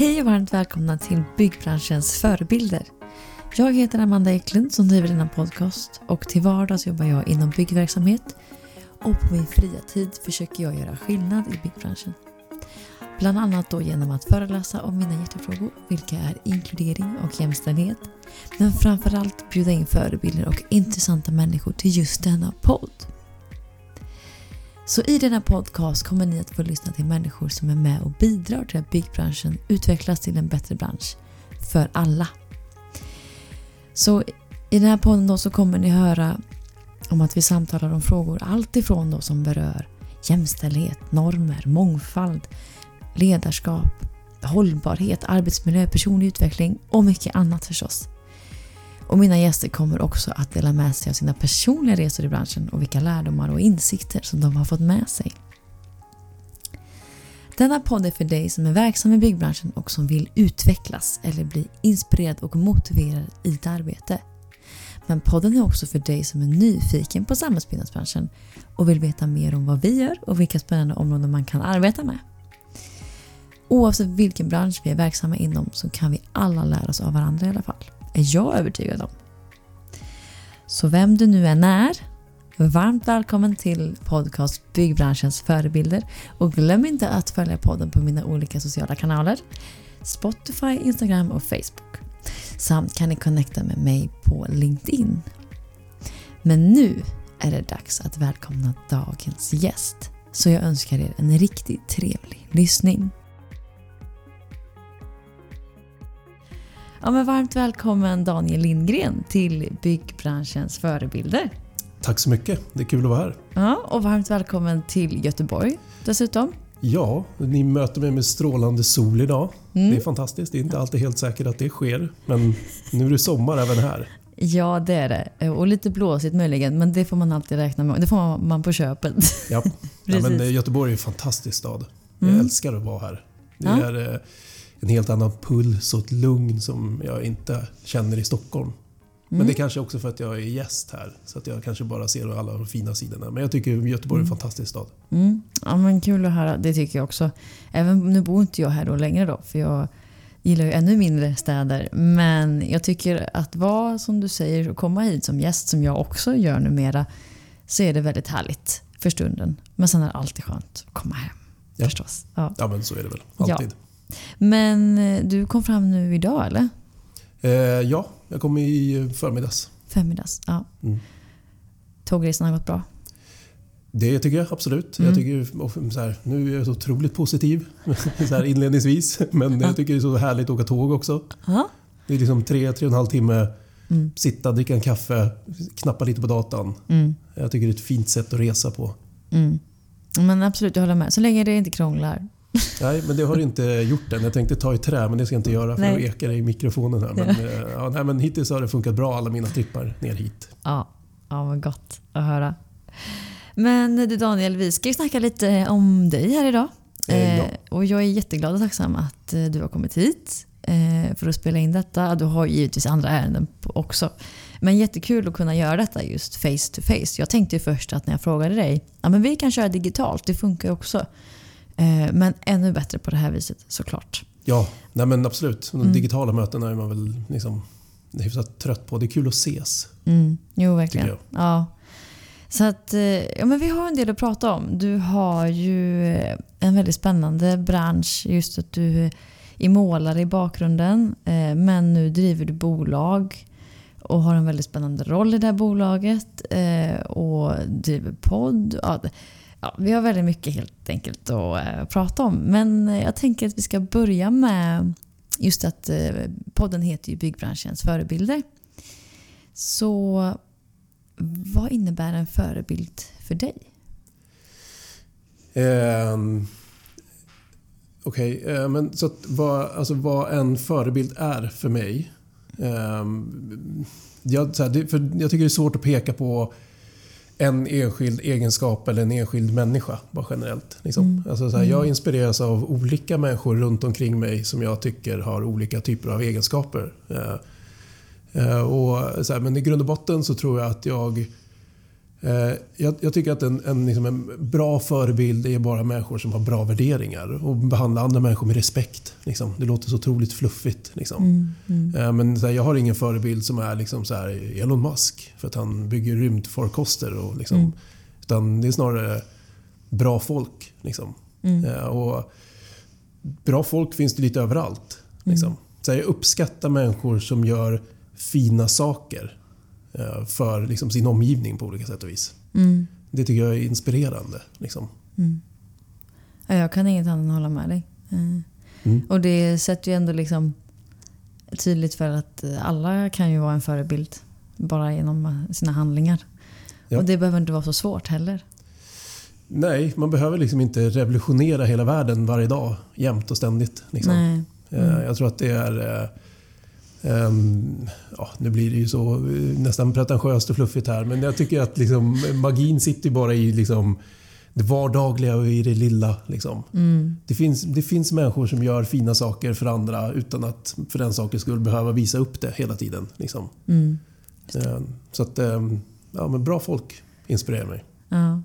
Hej och varmt välkomna till byggbranschens förebilder. Jag heter Amanda Eklund som driver denna podcast och till vardags jobbar jag inom byggverksamhet och på min fria tid försöker jag göra skillnad i byggbranschen. Bland annat då genom att föreläsa om mina hjärtefrågor, vilka är inkludering och jämställdhet. Men framförallt bjuda in förebilder och intressanta människor till just denna podd. Så i denna podcast kommer ni att få lyssna till människor som är med och bidrar till att byggbranschen utvecklas till en bättre bransch för alla. Så i den här podden då så kommer ni höra om att vi samtalar om frågor allt ifrån då som berör jämställdhet, normer, mångfald, ledarskap, hållbarhet, arbetsmiljö, personlig utveckling och mycket annat förstås. Och mina gäster kommer också att dela med sig av sina personliga resor i branschen och vilka lärdomar och insikter som de har fått med sig. Denna podd är för dig som är verksam i byggbranschen och som vill utvecklas eller bli inspirerad och motiverad i ditt arbete. Men podden är också för dig som är nyfiken på samhällsbyggnadsbranschen och vill veta mer om vad vi gör och vilka spännande områden man kan arbeta med. Oavsett vilken bransch vi är verksamma inom så kan vi alla lära oss av varandra i alla fall. Är jag övertygad om. Så vem du nu än är, varmt välkommen till podcast Byggbranschens förebilder och glöm inte att följa podden på mina olika sociala kanaler Spotify, Instagram och Facebook. Samt kan ni connecta med mig på LinkedIn. Men nu är det dags att välkomna dagens gäst. Så jag önskar er en riktigt trevlig lyssning. Ja, men varmt välkommen Daniel Lindgren till byggbranschens förebilder. Tack så mycket, det är kul att vara här. Ja, och varmt välkommen till Göteborg dessutom. Ja, ni möter mig med strålande sol idag. Mm. Det är fantastiskt. Det är inte alltid helt säkert att det sker. Men nu är det sommar även här. Ja, det är det. Och lite blåsigt möjligen, men det får man alltid räkna med. Det får man på köpet. Ja, ja men Göteborg är en fantastisk stad. Jag mm. älskar att vara här. Det ja. är eh, en helt annan puls och ett lugn som jag inte känner i Stockholm. Men det är mm. kanske också för att jag är gäst här. Så att jag kanske bara ser alla de fina sidorna. Men jag tycker Göteborg är en mm. fantastisk stad. Mm. Ja men kul att höra. Det tycker jag också. Även nu bor inte jag här då längre då. För jag gillar ju ännu mindre städer. Men jag tycker att vara som du säger och komma hit som gäst som jag också gör numera. Så är det väldigt härligt för stunden. Men sen är det alltid skönt att komma hem. Ja. Förstås. Ja. ja men så är det väl. Alltid. Ja. Men eh, du kom fram nu idag eller? Eh, ja, jag kom i förmiddags. Förmiddags, ja. Mm. Tågresan har gått bra? Det tycker jag absolut. Mm. Jag tycker, så här, nu är jag så otroligt positiv så här inledningsvis. Men jag tycker det är så härligt att åka tåg också. Aha. Det är liksom tre, tre och en halv timme. Mm. Sitta, dricka en kaffe, knappa lite på datan. Mm. Jag tycker det är ett fint sätt att resa på. Mm. Men absolut, jag håller med. Så länge det inte krånglar. Nej, men det har inte gjort än. Jag tänkte ta i trä, men det ska jag inte göra för nej. då ekar det i mikrofonen. Här. Men, ja. Eh, ja, nej, men hittills har det funkat bra, alla mina trippar ner hit. Ja, ja vad gott att höra. Men du Daniel, vi ska ju snacka lite om dig här idag. Eh, ja. och jag är jätteglad och tacksam att eh, du har kommit hit eh, för att spela in detta. Du har givetvis andra ärenden också. Men jättekul att kunna göra detta just face to face. Jag tänkte ju först att när jag frågade dig, ja men vi kan köra digitalt, det funkar ju också. Eh, men ännu bättre på det här viset såklart. Ja, nej men absolut. De mm. digitala mötena är man väl liksom hyfsat trött på. Det är kul att ses. Mm. Jo, verkligen. Ja. Så att, eh, ja, men vi har en del att prata om. Du har ju en väldigt spännande bransch. Just att du är målare i bakgrunden. Eh, men nu driver du bolag och har en väldigt spännande roll i det här bolaget. Och driver podd. Ja, ja, vi har väldigt mycket helt enkelt att eh, prata om. Men eh, jag tänker att vi ska börja med just att eh, podden heter ju Byggbranschens förebilder. Så vad innebär en förebild för dig? Um, Okej, okay, uh, men så att vad, alltså vad en förebild är för mig. Um, jag, så här, det, för jag tycker det är svårt att peka på en enskild egenskap eller en enskild människa bara generellt. Liksom. Mm. Alltså så här, jag mm. inspireras av olika människor runt omkring mig som jag tycker har olika typer av egenskaper. Eh, eh, och så här, men i grund och botten så tror jag att jag jag, jag, tycker att en, en, liksom en, bra förebild är bara människor som har bra värderingar och behandlar andra människor med respekt. Liksom. Det låter så otroligt fluffigt. Liksom. Mm, mm. Eh, men här, jag har ingen förebild som är liksom så här, Elon Musk för att han bygger rymdfarkoster. Och, liksom, mm. Utan det är snarare bra folk. Liksom. Mm. Eh, och bra folk finns det lite överallt. Liksom. Mm. Så här, jag uppskattar människor som gör fina saker. Eh, för liksom sin omgivning på olika sätt och vis. Mm. Det tycker jag är inspirerande. Liksom. Mm. jag kan inget annat än hålla med dig. Eh, mm. Och det sätter ju ändå liksom tydligt för att alla kan ju vara en förebild bara genom sina handlingar. Ja. Och det behöver inte vara så svårt heller. Nej, man behöver liksom inte revolutionera hela världen varje dag jämt och ständigt. Liksom. Nej. Eh, mm. Jag tror att det är Um, ja, nu blir det ju så eh, nästan pretentiöst och fluffigt här men jag tycker att liksom, magin sitter bara i liksom, det vardagliga och i det lilla. Liksom. Mm. Det, finns, det finns människor som gör fina saker för andra utan att för den sakens skull behöva visa upp det hela tiden. Liksom. Mm. Um, så att, um, ja, men bra folk inspirerar mig. Ja.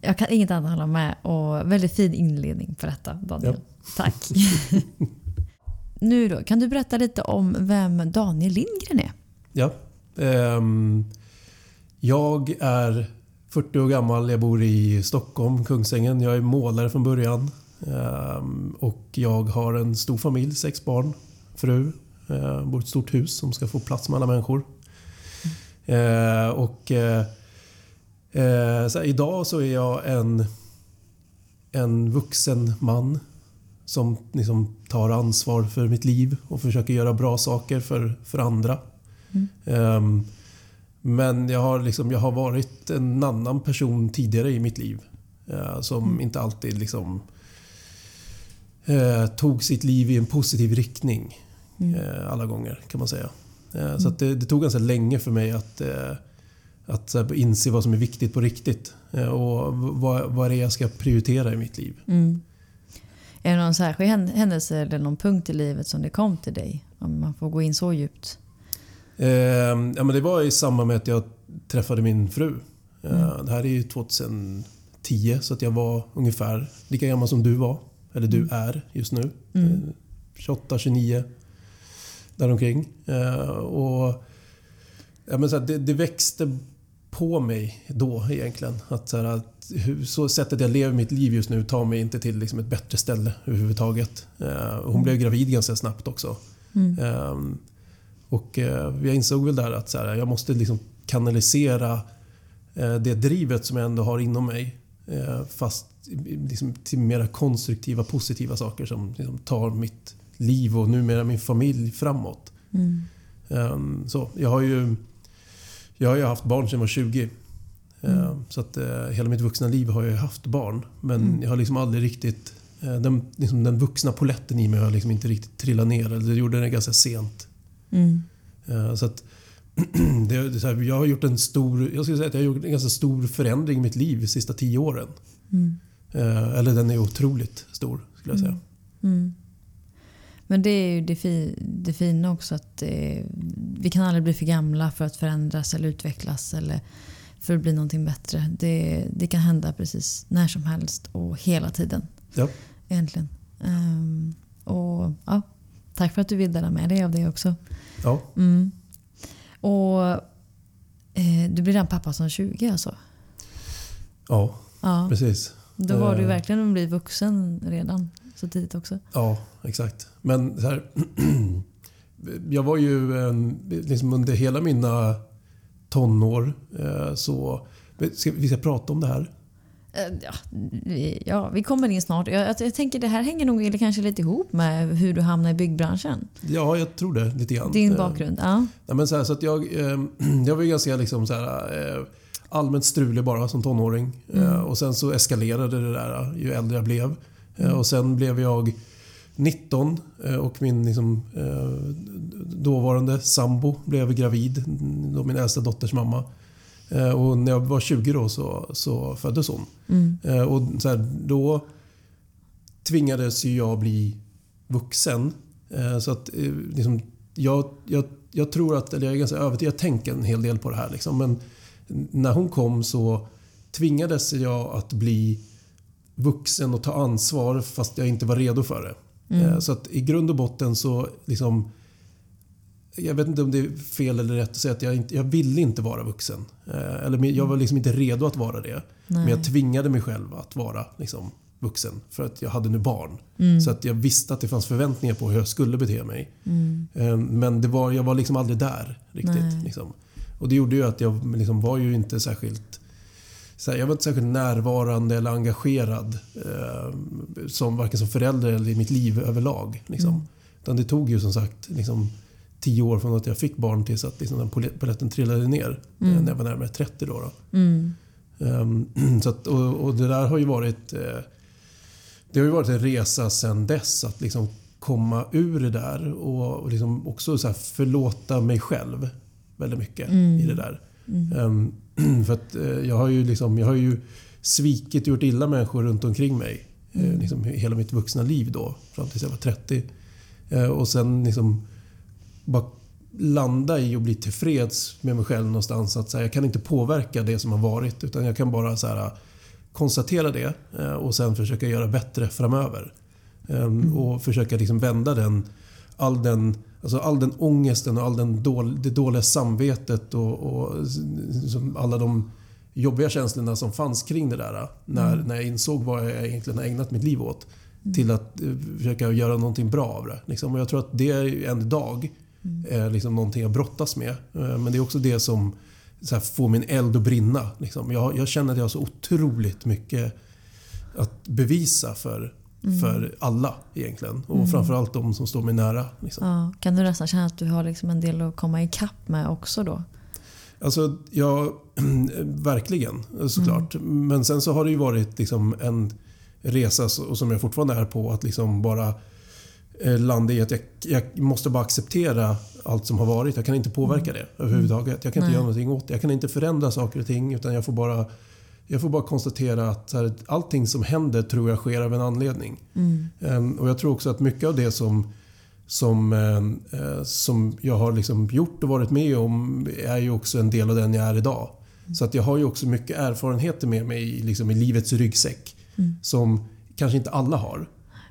Jag kan inget annat hålla med och väldigt fin inledning på detta Daniel. Ja. Tack. Nu då, kan du berätta lite om vem Daniel Lindgren är? Ja. Um, jag är 40 år gammal, jag bor i Stockholm, Kungsängen. Jag är målare från början. Um, och jag har en stor familj, sex barn, fru. Uh, bor i ett stort hus som ska få plats med alla människor. Mm. Uh, och uh, så idag så är jag en, en vuxen man som liksom tar ansvar för mitt liv och försöker göra bra saker för, för andra. Mm. Um, men jag har, liksom, jag har varit en annan person tidigare i mitt liv. Uh, som mm. inte alltid liksom, uh, tog sitt liv i en positiv riktning. Mm. Uh, alla gånger kan man säga. Så mm. det, det, tog ganska länge för mig att, att här, inse vad som är viktigt på riktigt. och vad, vad det är jag ska prioritera i mitt liv. Mm. Är det någon särskild händelse eller någon punkt i livet som det kom till dig? Om man får gå in så djupt. Eh, ja, men det var i samband med att jag träffade min fru. Eh, mm. Det här är ju 2010 så att jag var ungefär lika gammal som du var. Eller du mm. är just nu. Mm. Eh, 28, 29. Däromkring. Eh, och, ja, men så här, det, det växte på mig då egentligen. Att, så, här, att så sättet jag lever mitt liv just nu tar mig inte till liksom, ett bättre ställe överhuvudtaget. Eh, hon mm. blev gravid ganska snabbt också. Mm. Eh, och eh, jag insåg väl där att så här, jag måste liksom kanalisera eh, det drivet som jag ändå har inom mig. Fast liksom, till mera konstruktiva, positiva saker som liksom, tar mitt liv och numera min familj framåt. Mm. Ehm, så jag har ju jag har ju haft barn sedan jag var 20. Mm. Så att eh, hela mitt vuxna liv har jag haft barn. Men mm. jag har liksom aldrig riktigt... Eh, den, liksom den vuxna poletten i mig har liksom inte riktigt trillat ner. Eller det gjorde den ganska sent. Mm. Så att, det, det här, jag har gjort en stor... Jag skulle säga att jag har gjort en ganska stor förändring i mitt liv de sista tio åren. Mm. Eller den är otroligt stor, skulle jag säga. Mm. mm. Men det är ju det, fi, det fina också att eh, vi kan aldrig bli för gamla för att förändras eller utvecklas eller för att bli någonting bättre. Det, det kan hända precis när som helst och hela tiden. Ja. Egentligen. Um, och ja, Tack för att du vill dela med dig av det också. Ja. Mm. Och eh, Du blir redan pappa som 20 alltså? Ja, ja. precis. Då var du eh. verkligen blivit vuxen redan så tidigt också. Ja, exakt. Men så här, jag var ju liksom under hela mina tonår eh, så... Ska, vi ska prata om det här. Eh, ja, ja, vi kommer in snart. Jag, jag, tänker det här hänger nog kanske lite ihop med hur du hamnade i byggbranschen. Ja, jag tror det lite grann. Din bakgrund, ja. ja men så, här, så att jag, jag var ganska liksom så här, allmänt strulig bara som tonåring. Mm. Och sen så eskalerade det där ju äldre jag blev. Mm. Och sen blev jag 19 eh, och min liksom, eh, dåvarande sambo blev gravid. Då min äldsta dotters mamma. Eh, och när jag var 20 då så, så föddes hon. Mm. Och så här, då tvingades jag bli vuxen. Så att liksom, jag, jag, jag tror att, eller jag är ganska övertygad, jag tänker en hel del på det här. Liksom, men när hon kom så tvingades jag att bli vuxen och ta ansvar fast jag inte var redo för det. Mm. Så att i grund och botten så liksom jag vet inte om det är fel eller rätt att säga att jag, inte, jag ville inte vara vuxen. Eh, eller jag var liksom inte redo att vara det. Nej. Men jag tvingade mig själv att vara liksom, vuxen. För att jag hade nu barn. Mm. Så att jag visste att det fanns förväntningar på hur jag skulle bete mig. Mm. Eh, men det var, jag var liksom aldrig där riktigt. Liksom. Och det gjorde ju att jag liksom var ju inte särskilt här, jag var inte särskilt närvarande eller engagerad. Eh, som, varken som förälder eller i mitt liv överlag. Liksom. Mm. Utan det tog ju som sagt liksom, tio år från att jag fick barn tills att liksom, den polletten trillade ner. Mm. När jag var närmare 30 då. då. Mm. Um, så att, och, och, det där har ju varit... Eh, det har ju varit en resa sedan dess att liksom komma ur det där och, och liksom också så förlåta mig själv väldigt mycket mm. i det där. Um, för att uh, jag har ju liksom, jag har ju svikit och gjort illa människor runt omkring mig. Eh, mm. Liksom hela mitt vuxna liv då, fram tills jag var 30. Uh, och sen liksom bara landa i och bli tillfreds med mig själv någonstans. Att så här, jag kan inte påverka det som har varit utan jag kan bara så här, konstatera det eh, och sen försöka göra bättre framöver. Ehm, mm. Och försöka liksom vända den, all den, alltså all den ångesten och all den dål, det dåliga samvetet och, och alla de jobbiga känslorna som fanns kring det där. När, mm. när jag insåg vad jag egentligen har ägnat mitt liv åt. Mm. Till att eh, försöka göra någonting bra av det. Liksom. Och jag tror att det är en dag Mm. liksom någonting jag brottas med. Eh, men det är också det som här, får min eld att brinna. Liksom. Jag, jag, känner att jag har så otroligt mycket att bevisa för, mm. för alla egentligen. Och mm. framförallt de som står mig nära. Liksom. Ja, kan du nästan känna att du har liksom en del att komma ikapp med också då? Alltså, ja, verkligen såklart. Mm. Men sen så har det ju varit liksom en resa, som jag fortfarande är på, att liksom bara Eh, landa i att jag, jag, måste bara acceptera allt som har varit. Jag kan inte påverka det överhuvudtaget. Jag kan inte Nej. göra någonting åt det. Jag kan inte förändra saker och ting utan jag får bara, jag får bara konstatera att här, allting som händer tror jag sker av en anledning. Mm. Um, och Jag tror också att mycket av det som, som, uh, som jag har liksom gjort och varit med om är ju också en del av den jag är idag. Mm. Så att jag har ju också mycket erfarenheter med mig liksom, i livets ryggsäck mm. som kanske inte alla har.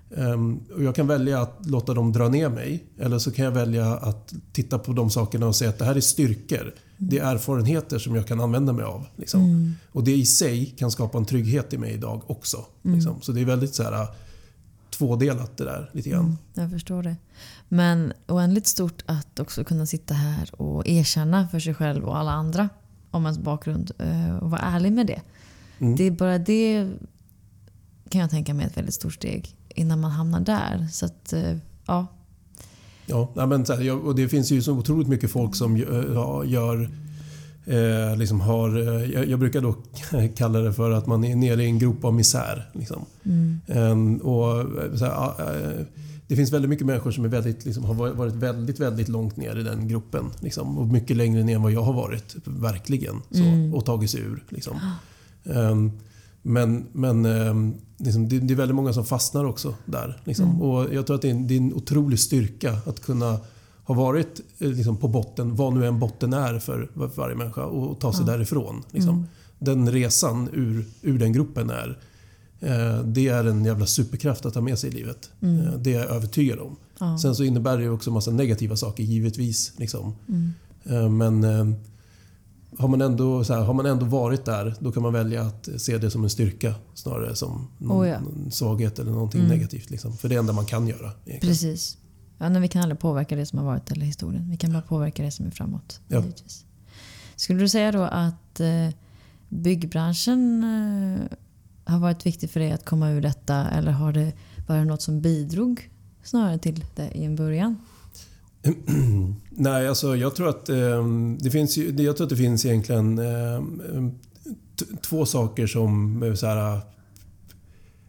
Um, och jag kan välja att låta dem dra ner mig eller så kan jag välja att titta på de sakerna och säga att det här är styrkor. Det är erfarenheter som jag kan använda mig av. Liksom. Mm. Och det i sig kan skapa en trygghet i mig idag också. Mm. Liksom. Så det är väldigt så här, tvådelat det där lite grann. Mm, jag förstår det. Men oändligt stort att också kunna sitta här och erkänna för sig själv och alla andra om ens bakgrund eh, och vara ärlig med det. Mm. Det är bara det kan jag tänka mig ett väldigt stort steg innan man hamnar där. Så att, eh, ja. Ja, men, och det finns ju så otroligt mycket folk som gör Eh, liksom har, eh, jag, jag, brukar då kalla det för att man är nere i en grop av misär. Liksom. Mm. Eh, och, så här, eh, det finns väldigt mycket människor som är väldigt, liksom, har varit väldigt, väldigt långt ner i den gruppen. Liksom, och mycket längre ner än vad jag har varit. Verkligen. Så, mm. Och tagit sig ur. Liksom. Ehm, men, men ehm, liksom, det, det, är väldigt många som fastnar också där. Liksom. Mm. Och jag tror att det är, en, det är en otrolig styrka att kunna ha varit eh, liksom, på botten, vad nu en botten är för, för varje människa, och ta sig ja. därifrån. Liksom. Mm. Den resan ur, ur den gruppen är eh, det är en jävla superkraft att ha med sig i livet. Mm. Eh, det är jag övertygad om. Sen så innebär det också massa negativa saker givetvis. Liksom. Mm. Eh, men eh, har man, ändå, så här, har man ändå varit där, då kan man välja att se det som en styrka snarare som någon, oh ja. svaghet eller någonting mm. negativt. Liksom. För det är det enda man kan göra. Egentligen. Precis. Ja, men vi kan aldrig påverka det som har varit eller historien. Vi kan bara påverka det som är framåt. Ja. Skulle du säga då att eh, byggbranschen eh, har varit viktig för dig att komma ur detta eller har det varit något som bidrog snarare till det i en början? Nej, alltså jag tror att eh, det finns jag tror att det finns egentligen eh, två saker som så här,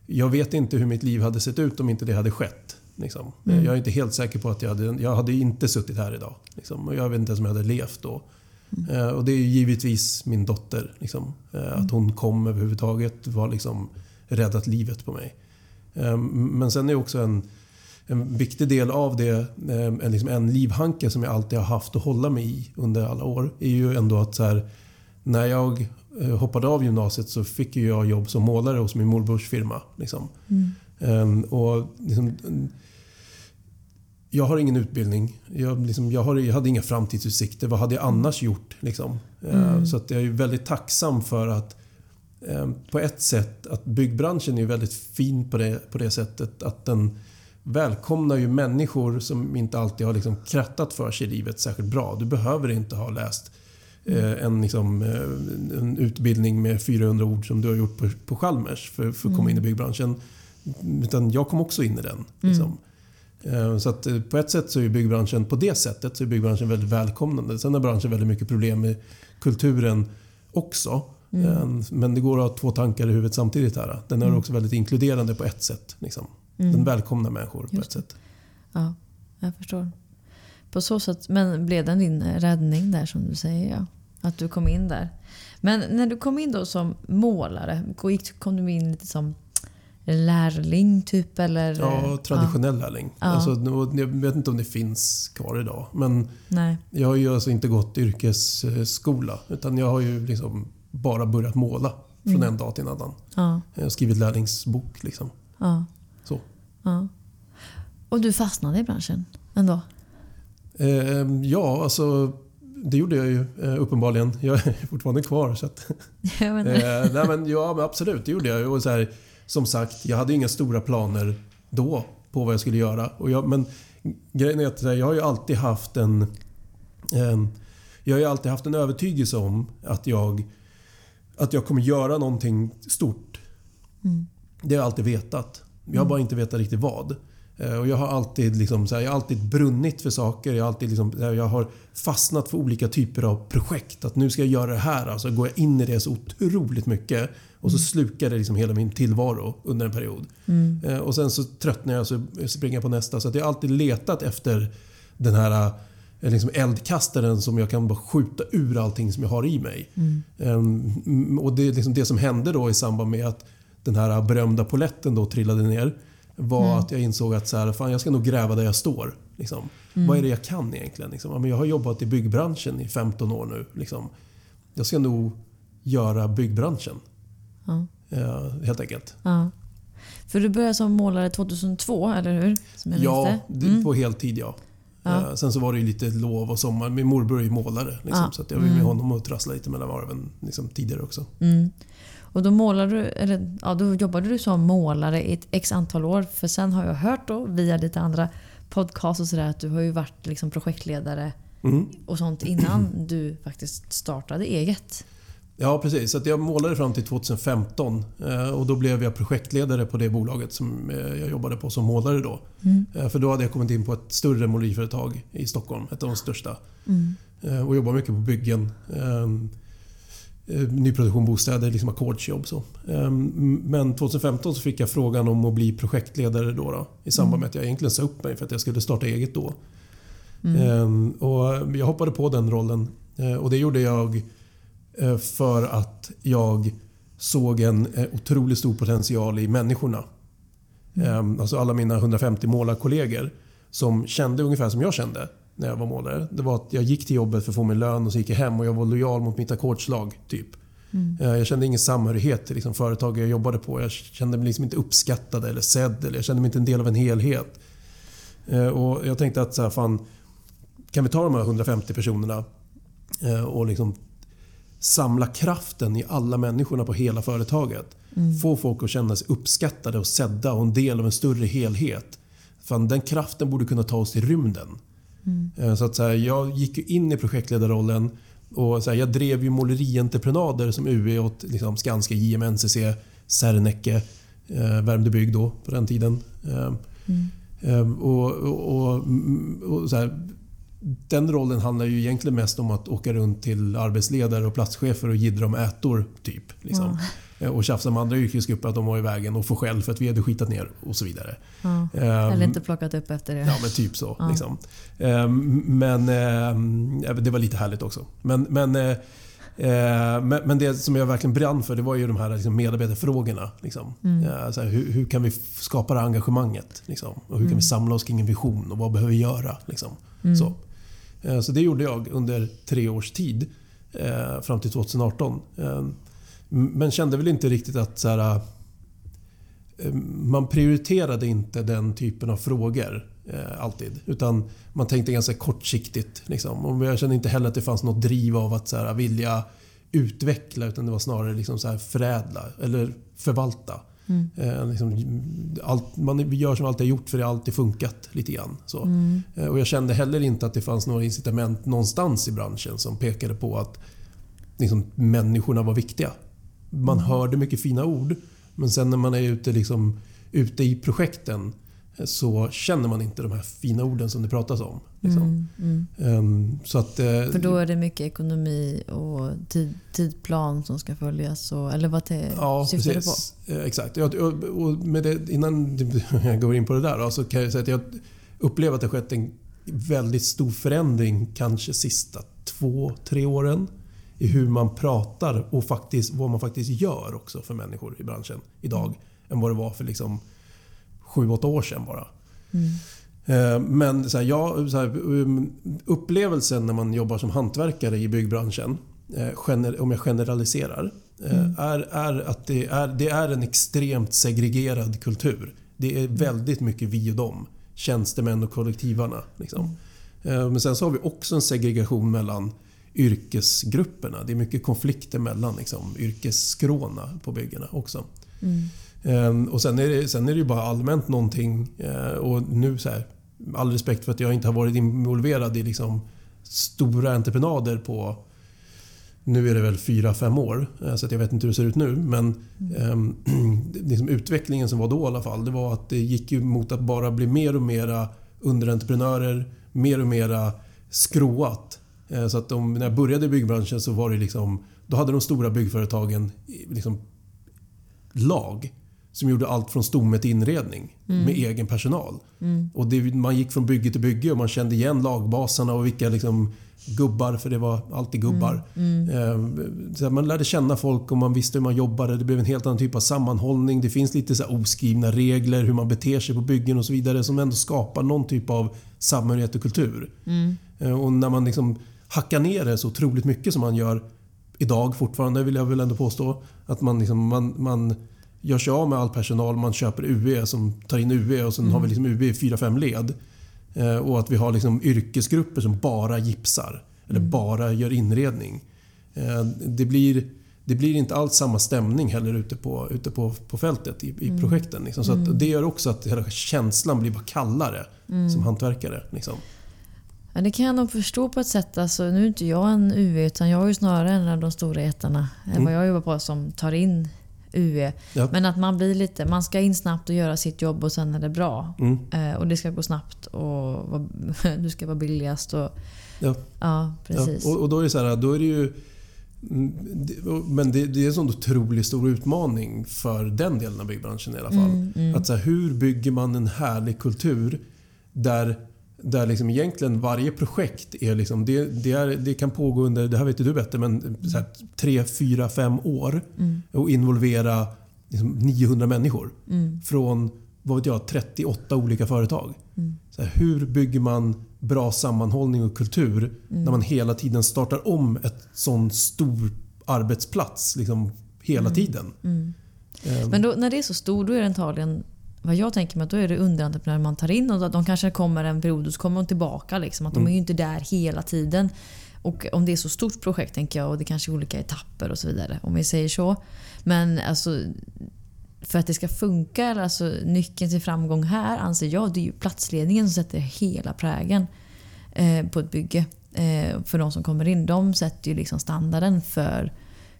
Jag vet inte hur mitt liv hade sett ut om inte det hade skett. Liksom. Mm. Jag är inte helt säker på att jag hade, jag hade inte suttit här idag. Liksom. Jag vet inte ens om jag hade levt då. Mm. Eh, och det är givetvis min dotter. Liksom. Eh, att hon kom överhuvudtaget var liksom räddat livet på mig. Eh, men sen är också en en viktig del av det, eh, en, liksom en livhanke som jag alltid har haft att hålla mig i under alla år, är ju ändå att så här, när jag eh, hoppade av gymnasiet så fick jag jobb som målare hos min morbrors firma. Liksom. Mm. Ehm, och liksom, jag har ingen utbildning. Jag, liksom, jag, har, jag hade inga framtidsutsikter. Vad hade jag annars gjort? Liksom? Ehm, Mm. Så att jag är väldigt tacksam för att på ett sätt att byggbranschen är väldigt fin på det, på det sättet att den välkomnar ju människor som inte alltid har liksom krattat för sig i livet särskilt bra. Du behöver inte ha läst eh, en, liksom, eh, en utbildning med 400 ord som du har gjort på, på Chalmers för, för att komma in i byggbranschen. Utan jag kom också in i den. Liksom. Eh, Så att på ett sätt så är byggbranschen, på det sättet, så är byggbranschen väldigt välkomnande. Sen har branschen väldigt mycket problem med kulturen också. Eh, Men det går att ha två tankar i huvudet samtidigt här. Den är också väldigt inkluderande på ett sätt. Liksom. Den välkomnar människor på Just ett sätt. Ja, jag förstår. På så sätt, men blev den din räddning där som du säger? Ja. Att du kom in där. Men när du kom in då som målare, kom du in lite som lärling typ? Eller? Ja, traditionell lärling. Ja. Alltså, jag vet inte om det finns kvar idag. Men Nej. jag har ju alltså inte gått yrkesskola. Utan jag har ju liksom bara börjat måla från Mm. en dag till en annan. Ja, Jag har skrivit lärlingsbok. Liksom. Ja. Och du fastnade i branschen ändå? Eh, ja, alltså det gjorde jag ju eh, uppenbarligen. Jag är fortfarande kvar. Så att, Jag eh, nej, men, ja, men absolut, det gjorde jag. Och så här, som sagt, jag hade inga stora planer då på vad jag skulle göra. Och jag, men grejen är att jag har ju alltid haft en, en jag har ju alltid haft en övertygelse om att jag, att jag kommer göra någonting stort. Mm. Det har jag alltid vetat. Jag har bara inte vetat riktigt vad. Eh, Och jag har alltid, liksom, så här, jag har alltid brunnit för saker. Jag har, alltid, liksom, här, jag har fastnat för olika typer av projekt. Att nu ska jag göra det här. Alltså går jag in i det så otroligt mycket. Och så slukar det liksom hela min tillvaro under en period. Mm. Eh, Och sen så tröttnar jag och så springer jag på nästa. Så att jag har alltid letat efter den här eh, liksom eldkastaren som jag kan bara skjuta ur allting som jag har i mig. Mm. Ehm, och det, liksom det som hände då i samband med att den här berömda poletten då trillade ner var Mm. att jag insåg att så här, fan, jag ska nog gräva där jag står. Liksom. Mm. Vad är det jag kan egentligen? Liksom? Jag har jobbat i byggbranschen i 15 år nu. Liksom. Jag ska nog göra byggbranschen. Ja. eh, helt enkelt. Ja. För du började som målare 2002, eller hur? Ja, Mm. på heltid ja. Ja. Eh, Sen så var det ju lite lov och sommar. Min morbror är ju målare. Liksom, Ja. Så att jag var med Mm. honom och trasslade lite mellan varven liksom, tidigare också. Mm. Och då målade du, eller ja, då jobbade du som målare i ett x antal år. För sen har jag hört då via lite andra podcast och sådär att du har ju varit liksom projektledare Mm. och sånt innan du faktiskt startade eget. Ja, precis. Så jag målade fram till 2015 eh, och då blev jag projektledare på det bolaget som eh, jag jobbade på som målare då. Mm. Eh, För då hade jag kommit in på ett större måleriföretag i Stockholm, ett av de största. Mm. Och jobbade mycket på byggen. Eh, Nyproduktion, bostäder, liksom ackordsjobb. Så. Ehm, Men 2015 så fick jag frågan om att bli projektledare då, då i samband med att jag egentligen sa upp mig för att jag skulle starta eget då. Mm. Ehm, Och jag hoppade på den rollen Eh, och det gjorde jag eh, för att jag såg en otroligt stor potential i människorna. Ehm, Alltså alla mina 150 målarkollegor som kände ungefär som jag kände när jag var målare. Det var att jag gick till jobbet för att få min lön och så gick jag hem och jag var lojal mot mitt ackordslag. Typ. Mm. Eh, Jag kände ingen samhörighet till liksom, företaget jag jobbade på. Jag kände mig liksom inte uppskattad eller sedd. Eller jag kände mig inte en del av en helhet. Eh, Och jag tänkte att så här, fan, kan vi ta de här 150 personerna eh, och liksom samla kraften i alla människorna på hela företaget. Mm. Få folk att känna sig uppskattade och sedda och en del av en större helhet. Fan, den kraften borde kunna ta oss till rymden. Mm. Eh, Så att så här, jag gick ju in i projektledarrollen och så här, jag drev ju målerientreprenader som UE åt liksom Skanska, JM, NCC, Serneke, eh, Värmdö Bygg då på den tiden. Eh, Mm. eh, och, och, och, och så här, den rollen handlar ju egentligen mest om att åka runt till arbetsledare och platschefer och jiddra om ätor. Typ, liksom. Eh, Och tjafsa med andra yrkesgrupper att de var i vägen och få skäll för att vi hade skitat ner och så vidare. Ja. Ehm, Eller inte plockat upp efter det. Ja, men typ så. Ja. Liksom. Ehm, Men ehm, ja, det var lite härligt också. Men, men, eh, eh, men, men det som jag verkligen brann för det var ju de här liksom, medarbetarfrågorna. Liksom. Mm. Eh, Så här, hur, hur kan vi skapa det här engagemanget? Liksom? Och hur kan Mm. vi samla oss kring en vision? Och vad behöver vi göra? Liksom? Mm. Så. Eh, så det gjorde jag under tre års tid. eh, fram till 2018. Eh, men kände väl inte riktigt att så här, eh, man prioriterade inte den typen av frågor eh, alltid. Utan man tänkte ganska kortsiktigt. Liksom. Och jag kände inte heller att det fanns något driv av att så här, vilja utveckla utan det var snarare liksom så här, förädla eller förvalta. Mm. Eh, liksom, allt, man gör som alltid har gjort för det har alltid funkat lite grann. Så. Mm. Eh, och jag kände heller inte att det fanns några incitament någonstans i branschen som pekade på att liksom, människorna var viktiga. Man hörde mycket fina ord men sen när man är ute, liksom, ute i projekten så känner man inte de här fina orden som det pratas om. Liksom. Mm, mm. Um, så att, uh, För då är det mycket ekonomi och tid, tidplan som ska följas? Och, eller vad det, ja, syftar du på? Uh, exakt. Och, med det, innan jag går in på det där då, så kan jag säga att jag upplever att det har skett en väldigt stor förändring kanske sista två, tre åren i hur man pratar och faktiskt, vad man faktiskt gör också för människor i branschen idag än vad det var för liksom, sju, åtta år sedan bara. Mm. Eh, men så här, ja, så här, um, upplevelsen när man jobbar som hantverkare i byggbranschen, eh, om jag generaliserar, eh, mm. är, är att det är, det är en extremt segregerad kultur. Det är mm. väldigt mycket vi och dem. Tjänstemän och kollektivarna. Liksom. Mm. Men sen så har vi också en segregation mellan yrkesgrupperna. Det är mycket konflikter mellan liksom, yrkesskråna på byggena också. Mm. Ehm, och sen är, det, sen är det ju bara allmänt någonting. Eh, och nu så här, all respekt för att jag inte har varit involverad i liksom stora entreprenader på nu är det väl 4-5 år, eh, så jag vet inte hur det ser ut nu. Men mm. eh, liksom utvecklingen som var då i alla fall, det var att det gick mot att bara bli mer och mera underentreprenörer, mer och mera skråat. Eh, så att de, när jag började i byggbranschen så var det liksom, då hade de stora byggföretagen liksom lag som gjorde allt från stomme till inredning mm. med egen personal. Mm. Och det, man gick från bygge till bygge och man kände igen lagbasarna och vilka liksom, gubbar, för det var alltid gubbar. Mm. mm. Så man lärde känna folk och man visste hur man jobbade. Det blev en helt annan typ av sammanhållning. Det finns lite så oskrivna regler hur man beter sig på byggen och så vidare som ändå skapar någon typ av samhörighet och kultur. Mm. Eh, och när man liksom hackar ner det så otroligt mycket som man gör idag fortfarande vill jag väl ändå påstå. Att man, liksom, man, man gör sig av med all personal. Man köper UE som tar in UE och sen mm. har vi liksom UE i 4-5 led. Eh, och att vi har liksom yrkesgrupper som bara gipsar. Eller mm. bara gör inredning. Eh, det, blir, det blir inte alls samma stämning heller ute på, ute på, på fältet i, i mm. projekten. Liksom. Så mm. det gör också att hela känslan blir bara kallare mm. som hantverkare. Liksom. Ja, det kan jag nog förstå på ett sätt. Alltså, nu är inte jag en UV utan jag är ju snarare en av de stora jättarna. Mm. Vad jag jobbar på som tar in UE. Ja. Men att man blir lite, man ska in snabbt och göra sitt jobb och sen är det bra. Mm. Eh, och det ska gå snabbt och du ska vara billigast. Och, ja. ja, precis. Ja. Och, och, då är det så här, då är det ju... Mm, men det, det är en sån otroligt stor utmaning för den delen av byggbranschen i alla fall. Mm, mm. Att så här, hur bygger man en härlig kultur där där liksom egentligen varje projekt är liksom, det, det, är, det kan pågå under, det här vet du bättre, men så här, 3, 4, 5 år mm. och involvera liksom 900 människor. Mm. Från vad vet jag, 38 olika företag. Mm. Så här, hur bygger man bra sammanhållning och kultur mm. när man hela tiden startar om ett sån stor arbetsplats liksom, hela mm. tiden? Um. Men då, när det är så stort, då är det antagligen vad jag tänker mig att då är det underentreprenörer man tar in och de kanske kommer en period och så kommer de tillbaka. Liksom, att De är ju inte där hela tiden. Och om det är så stort projekt tänker jag och det kanske är olika etapper och så vidare. Om vi säger så. Men alltså för att det ska funka, alltså nyckeln till framgång här anser jag det är ju platsledningen som sätter hela prägen eh, på ett bygge. Eh, för de som kommer in. De sätter ju liksom standarden för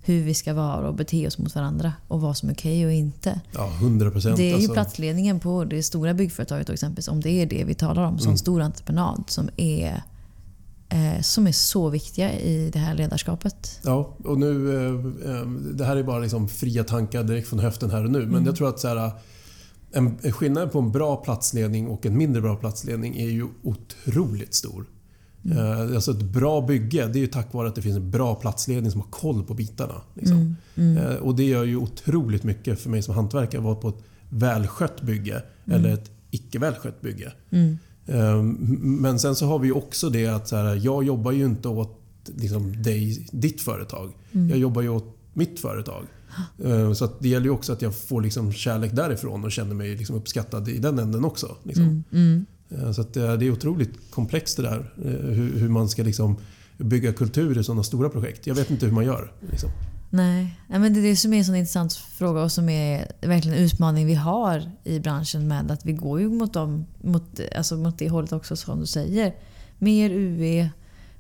hur vi ska vara och bete oss mot varandra och vad som är okej och inte. Ja, 100 procent. Det är ju alltså. platsledningen på det stora byggföretaget till exempel, om det är det vi talar om som mm. stor entreprenad som är eh, som är så viktiga i det här ledarskapet. Ja, och nu... Eh, eh det här är bara liksom fria tankar direkt från höften här och nu. Men mm. jag tror att så här, en, skillnad på en bra platsledning och en mindre bra platsledning är ju otroligt stor. Mm. Alltså ett bra bygge det är ju tack vare att det finns en bra platsledning som har koll på bitarna. Liksom. Mm. Mm. Eh, och Det gör ju otroligt mycket för mig som hantverkare att vara på ett välskött bygge mm. eller ett icke välskött bygge. Mm. Ehm, men sen så har vi också det att så här, jag jobbar ju inte åt liksom, dig, ditt företag. Mm. Jag jobbar ju åt mitt företag. Eh, Så det gäller ju också att jag får liksom kärlek därifrån och känner mig liksom uppskattad i den änden också. Liksom. Mm. Mm. Eh, Så att det är otroligt komplext det där. eh, Hur, man ska liksom bygga kultur i sådana stora projekt. Jag vet inte hur man gör. Liksom. Nej, men det är det som är en sån intressant fråga och som är verkligen en utmaning vi har i branschen med att vi går ju mot, dem, mot, alltså mot det hållet också som du säger. Mer UE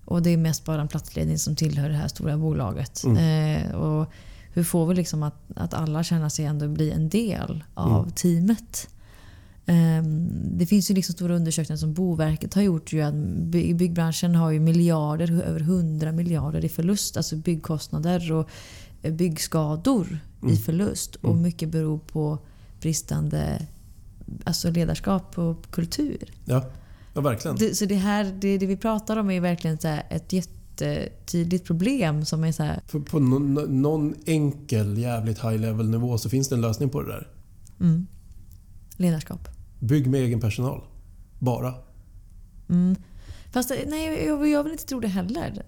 och det är mest bara en platsledning som tillhör det här stora bolaget. Eh, och hur får vi liksom att, att alla känner sig ändå bli en del av teamet? Ehm, Det finns ju liksom stora undersökningar som Boverket har gjort. Ju att by- byggbranschen har ju miljarder, över 100 miljarder i förlust. Alltså byggkostnader och eh, byggskador i förlust. Och mycket beror på bristande alltså ledarskap och kultur. Ja, ja verkligen. Det, så det här, det, det vi pratar om är verkligen så ett jättetydligt problem som är så här, För på någon, någon enkel jävligt high level nivå så finns det en lösning på det där. mm, ledarskap. Bygg med egen personal. Bara. Mm. Fast nej, jag, vill inte tro det heller.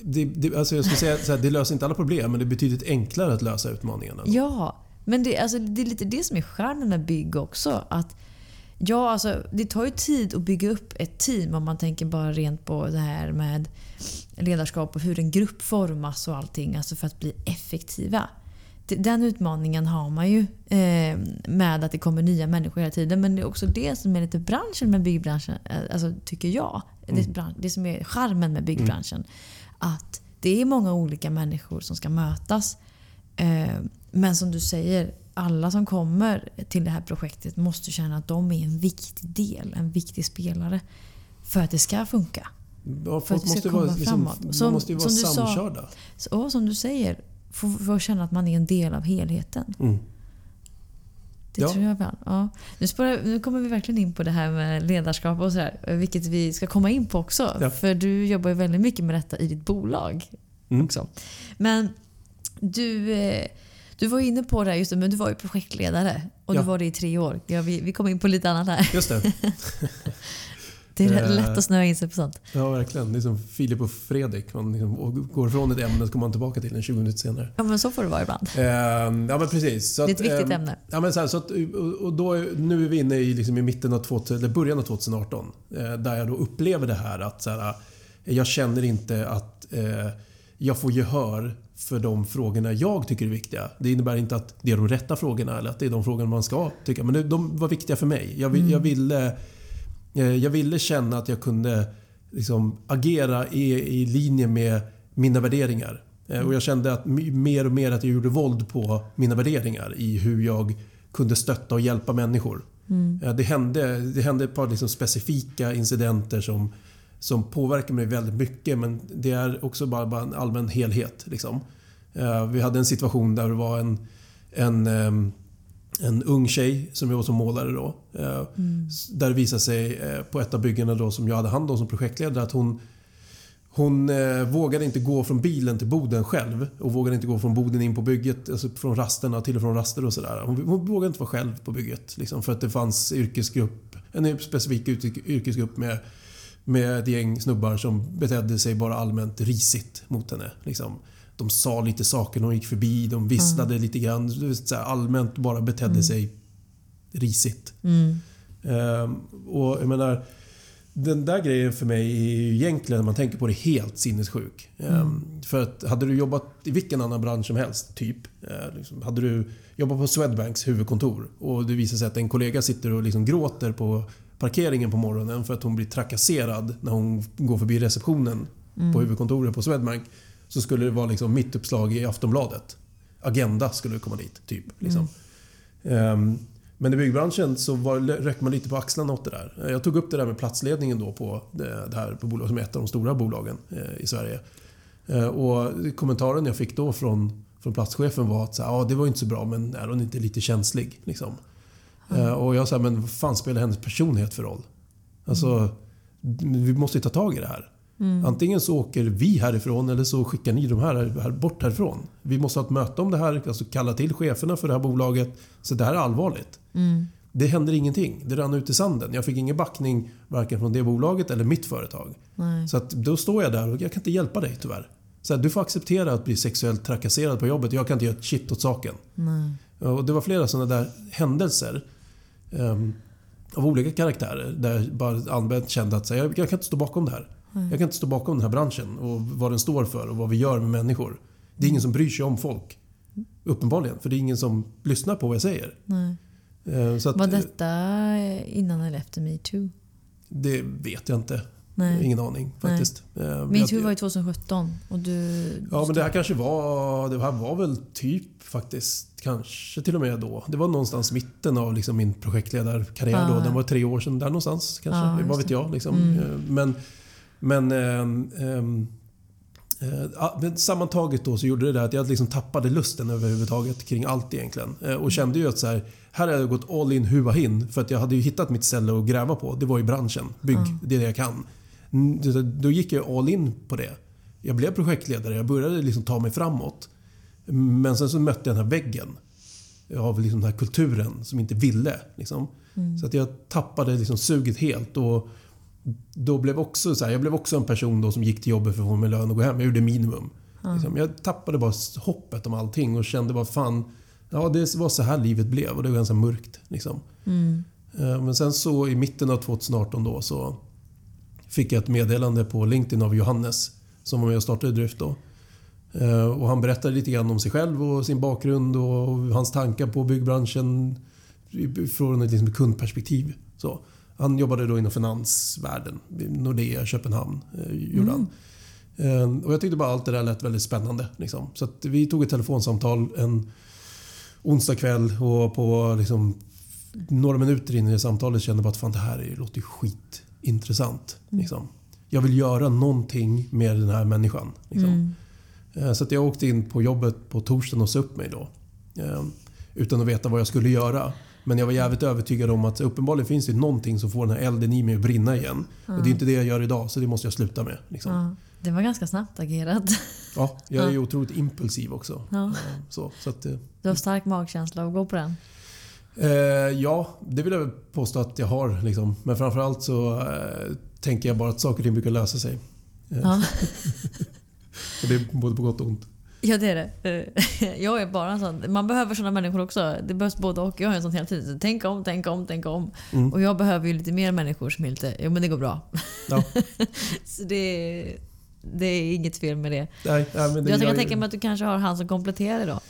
Det, det, alltså jag skulle säga så här, det löser inte alla problem men det är betydligt enklare att lösa utmaningarna. Ja, men det, alltså, det är lite det som är charmen med bygg också. Att, ja, alltså, det tar ju tid att bygga upp ett team om man tänker bara rent på det här med ledarskap och hur en grupp formas och allting. Alltså för att bli effektiva. Det- Den utmaningen har man ju eh, med att det kommer nya människor hela tiden. Men det är också det som är lite branschen med byggbranschen, eh, alltså, tycker jag. Det, är bran- det som är charmen med byggbranschen. Att det är många olika människor som ska mötas. Eh, Men som du säger, alla som kommer till det här projektet måste känna att de är en viktig del, en viktig spelare. För att det ska funka. Ja, För att vi ska måste komma vara, liksom, framåt. man Som- måste ju vara som sa- samkörda. Så, och som du säger, få, få känna att man är en del av helheten. Mm. Det Ja. tror jag väl. Ja. Nu, spårar, nu kommer vi verkligen in på det här med ledarskap och sådär. Vilket vi ska komma in på också. Ja. För du jobbar ju väldigt mycket med detta i ditt bolag. Mm. också. Men du, eh, du var inne på det här just det, men du var ju projektledare. Och Ja. du var det i tre år. Ja, vi, vi kommer in på lite annat här. Just det. Det är Eh. lätt att snöa in sig på sånt. Ja, verkligen. Det är som Filip och Fredrik. Man liksom går ifrån ett ämne så kommer man tillbaka till den 20 minuter senare. Ja, men så får det vara ibland. Ehm, ja, men precis. Så Det är ett att, viktigt ehm, ämne. Ja, men så här, så att, och och då, nu är vi inne i, liksom, i mitten av 2000, eller början av 2018. Eh, där jag då upplever det här att så här, jag känner inte att eh, jag får gehör för de frågorna jag tycker är viktiga. Det innebär inte att det är de rätta frågorna eller att det är de frågorna man ska tycka. Men det- de var viktiga för mig. Jag, vill, jag, ville, eh, jag ville känna att jag kunde liksom, agera i, i linje med mina värderingar. Eh, Och jag kände att mer och mer att jag gjorde våld på mina värderingar i hur jag kunde stötta och hjälpa människor. Eh, Det, hände, det hände ett par liksom specifika incidenter som, som påverkar mig väldigt mycket men det är också bara, bara en allmän helhet. Liksom. Eh, Vi hade en situation där det var en, en, ehm, en ung tjej som jobbade som målare då. eh, s- Där det visade sig eh, på ett av byggena då som jag hade hand om som projektledare att hon hon eh, vågade inte gå från bilen till boden själv och vågade inte gå från boden in på bygget, alltså från rasterna till och från raster och sådär. Hon, hon vågade inte vara själv på bygget liksom, för att det fanns yrkesgrupp, en specifik yrk- yrkesgrupp med, med ett gäng snubbar som betedde sig bara allmänt risigt mot henne. Liksom. De sa lite saker när hon gick förbi, de visslade lite grann. allmänt bara betedde sig risigt. Mm. Ehm, och jag menar, den där grejen för mig är ju egentligen, när man tänker på det, helt sinnessjuk. Ehm, För att hade du jobbat i vilken annan bransch som helst, typ. eh, liksom, hade du jobbat på Swedbanks huvudkontor och det visar sig att en kollega sitter och liksom gråter på parkeringen på morgonen för att hon blir trakasserad när hon går förbi receptionen på huvudkontoret på Swedbank. Så skulle det vara liksom mitt uppslag i Aftonbladet. Agenda skulle komma dit, typ. Liksom. Ehm, men i byggbranschen så var, röck man lite på axlarna åt det där. Jag tog upp det där med platsledningen då på det, här på bolag, som är ett av de stora bolagen eh, i Sverige. Eh, och kommentaren jag fick då från, från platschefen var att ja, det var inte så bra men är hon inte lite känslig? Liksom. Eh, och jag sa, men vad fan spelar hennes personlighet för roll? Alltså, vi måste ju ta tag i det här. Antingen så åker vi härifrån eller så skickar ni de här, här bort härifrån. Vi måste ha ett möte om det här, alltså kalla till cheferna för det här bolaget. Så det här är allvarligt. det hände ingenting. Det rann ut i sanden. Jag fick ingen backning varken från det bolaget eller mitt företag. Nej. Så att då står jag där och jag kan inte hjälpa dig tyvärr. Så här, du får acceptera att bli sexuellt trakasserad på jobbet. Jag kan inte göra ett shit åt saken. Nej. Och det var flera sådana där händelser ehm, av olika karaktärer där bara Anbeth kände att här, jag, jag kan inte stå bakom det här. Jag kan inte stå bakom den här branschen och vad den står för och vad vi gör med människor. Det är ingen som bryr sig om folk. Uppenbarligen, för det är ingen som lyssnar på vad jag säger. Nej. Eh, Så att, Var detta innan eller efter metoo? Det vet jag inte. Nej. Ingen aning faktiskt. Eh, Metoo var ju 2017 och du... Ja men det här kanske var... Det här var väl typ faktiskt kanske till och med då. Det var någonstans mitten av liksom min projektledarkarriär Ja. då. Den var tre år sedan där någonstans kanske. Just Vad vet jag liksom. Mm. Eh, Men... Men... ehm, ehm, eh, ja, men sammantaget då så gjorde det det att jag liksom tappade lusten överhuvudtaget kring allt egentligen. Eh, Och kände ju att så här, här har jag gått all in hua hin. För att jag hade ju hittat mitt ställe att gräva på. Det var ju branschen. Bygg, Ja. det är det jag kan. Mm, Då gick jag all in på det. Jag blev projektledare, jag började liksom ta mig framåt. Men sen så mötte jag den här väggen. Av liksom den här kulturen som inte ville. Liksom. Så att jag tappade liksom suget helt. Och då blev också så här, jag blev också en person då som gick till jobbet för att få min lön och gå hem. Jag gjorde minimum. Liksom. Jag tappade bara hoppet om allting och kände bara fan, ja det var så här livet blev och det var ganska mörkt. Liksom. Mm. Eh, Men sen så i mitten av 2018 då så fick jag ett meddelande på LinkedIn av Johannes som var med och startade Dryft då. Eh, Och han berättade lite grann om sig själv och sin bakgrund och hans tankar på byggbranschen från ett liksom kundperspektiv. Så. Han jobbade då inom finansvärlden, Nordea, Köpenhamn, eh, gjorde han. Eh, Och jag tyckte bara allt det där lät väldigt spännande. Liksom. Så att vi tog ett telefonsamtal en onsdag kväll och på liksom några minuter in i samtalet kände jag bara att fan det här är- låter skitintressant. Liksom. Jag vill göra någonting med den här människan. Liksom. Mm. Eh, Så att jag åkte in på jobbet på torsdagen och sa upp mig då. Eh, Utan att veta vad jag skulle göra. Men jag var jävligt övertygad om att uppenbarligen finns det någonting som får den här elden i mig att brinna igen. Och det är inte det jag gör idag, så det måste jag sluta med. Liksom. Ja. Det var ganska snabbt agerat. Ja, jag är ju otroligt impulsiv också. Ja. Eh, Så, så att, eh, Du har stark magkänsla och gå på den. Eh, ja, det vill jag påstå att jag har. Liksom. Men framförallt så eh, tänker jag bara att saker och ting brukar lösa sig. Eh, Ja. Och det är både på gott och ont. Ja det är det. Eh, Jag är bara en sån. Man behöver såna människor också. Det behövs både och. Jag är en sån hela tiden. Tänk om, tänk om, tänk om. Mm. Och jag behöver ju lite mer människor som är lite, jo men det går bra. Ja, Så det, det är inget fel med det. nej, nej, men det, Jag kan tänka mig att du kanske har han som kompletterar då.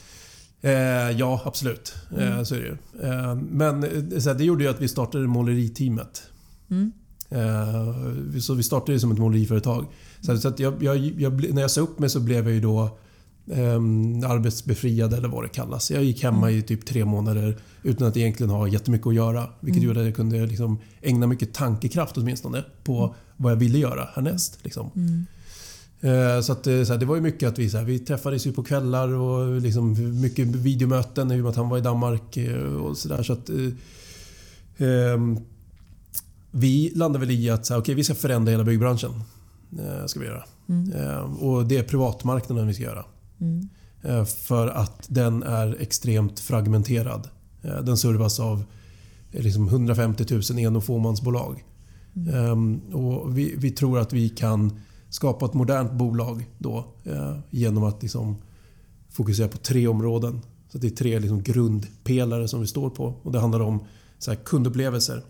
Eh, ja, absolut. Eh, så är det ju. Eh, men eh, här, det gjorde ju att vi startade måleriteamet. Mm. Eh, så vi startade ju som ett måleriföretag. Så, så att jag, jag, jag, när jag sa upp mig så blev jag ju då eh, arbetsbefriad eller vad det kallas. Jag gick hemma i typ tre månader utan att egentligen ha jättemycket att göra. Vilket gjorde att jag kunde liksom ägna mycket tankekraft åtminstone på vad jag ville göra härnäst. Liksom. Eh, Så, att, eh, så här, det var ju mycket att vi, så här, vi träffades ju på kvällar och liksom mycket videomöten i och med att han var i Danmark eh, och sådär. Så att, eh, ehm, vi landade väl i att så här, okay, vi ska förändra hela byggbranschen. Eh, ska vi göra. Eh, och det är privatmarknaden vi ska göra. Mm. Eh, för att den är extremt fragmenterad. Eh, den servas av eh, liksom 150 000 en och fåmansbolag. Ehm, och vi, vi tror att vi kan skapa ett modernt bolag då genom att liksom fokusera på tre områden. Så det är tre liksom grundpelare som vi står på. Och Det handlar om så kundupplevelser.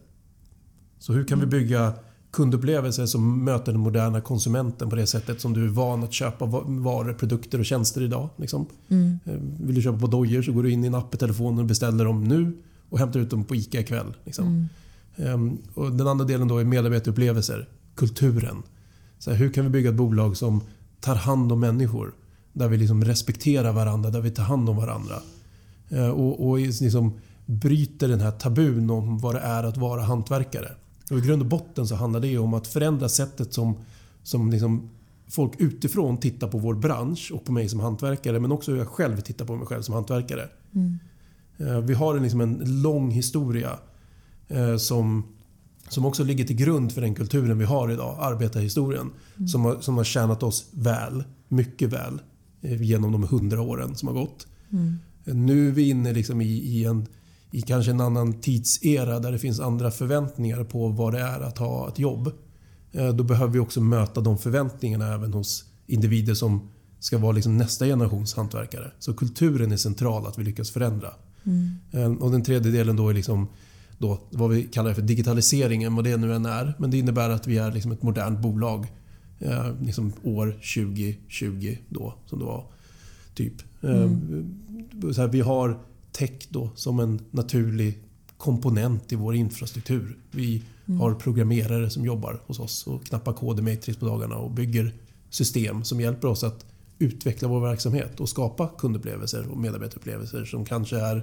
Så hur kan vi bygga kundupplevelser som möter den moderna konsumenten på det sättet som du är van att köpa va- varor, produkter och tjänster idag. Liksom. Mm. Eh, Vill du köpa på dojor så går du in i en app i telefonen och beställer dem nu och hämtar ut dem på ICA ikväll. Liksom. Mm. Ehm, och den andra delen då är medarbetarupplevelser, kulturen. Så här, hur kan vi bygga ett bolag som tar hand om människor? Där vi liksom respekterar varandra, där vi tar hand om varandra. Eh, och, och liksom bryter den här tabun om vad det är att vara hantverkare. Och I grund och botten så handlar det om att förändra sättet som, som liksom folk utifrån tittar på vår bransch och på mig som hantverkare men också hur jag själv tittar på mig själv som hantverkare. Mm. Eh, Vi har en, liksom en lång historia eh, som, som också ligger till grund för den kulturen vi har idag, arbetarhistorien. Som, har, som har tjänat oss väl, mycket väl, eh, genom de hundra åren som har gått. Mm. Nu är vi inne liksom i, i, en, i kanske en annan tidsera där det finns andra förväntningar på vad det är att ha ett jobb. Eh, då behöver vi också möta de förväntningarna även hos individer som ska vara liksom nästa generations hantverkare. Så kulturen är central att vi lyckas förändra. Mm. Och den tredje delen då är liksom då, vad vi kallar för digitaliseringen, vad det nu än är. Men det innebär att vi är liksom ett modernt bolag. Eh, liksom år 2020 då, som det var. Typ. Mm. Så här, vi har tech då som en naturlig komponent i vår infrastruktur. Vi mm. har programmerare som jobbar hos oss och knappar kod i Matrix på dagarna och bygger system som hjälper oss att utveckla vår verksamhet och skapa kundupplevelser och medarbetarupplevelser som kanske är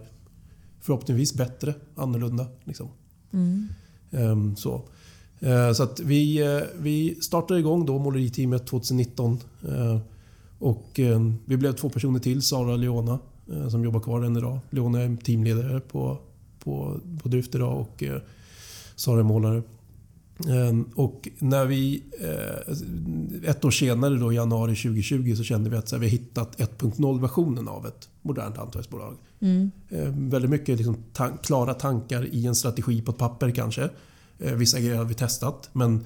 förhoppningsvis bättre, annorlunda. Liksom. Mm. Um, så. Uh, så att vi, uh, vi startade igång då måleriteamet 2019. Uh, och uh, vi blev två personer till, Sara och Leona, som jobbar kvar än idag. Leona är teamledare på, på, på Drift idag och Sara är målare. Ehm, och när vi, eh, ett år senare, då, i januari 2020, så kände vi att vi har hittat 1.0-versionen av ett modernt hantverksbolag. Mm. Ehm, väldigt mycket liksom, tan klara tankar i en strategi på ett papper kanske. Eh, vissa grejer har vi testat, men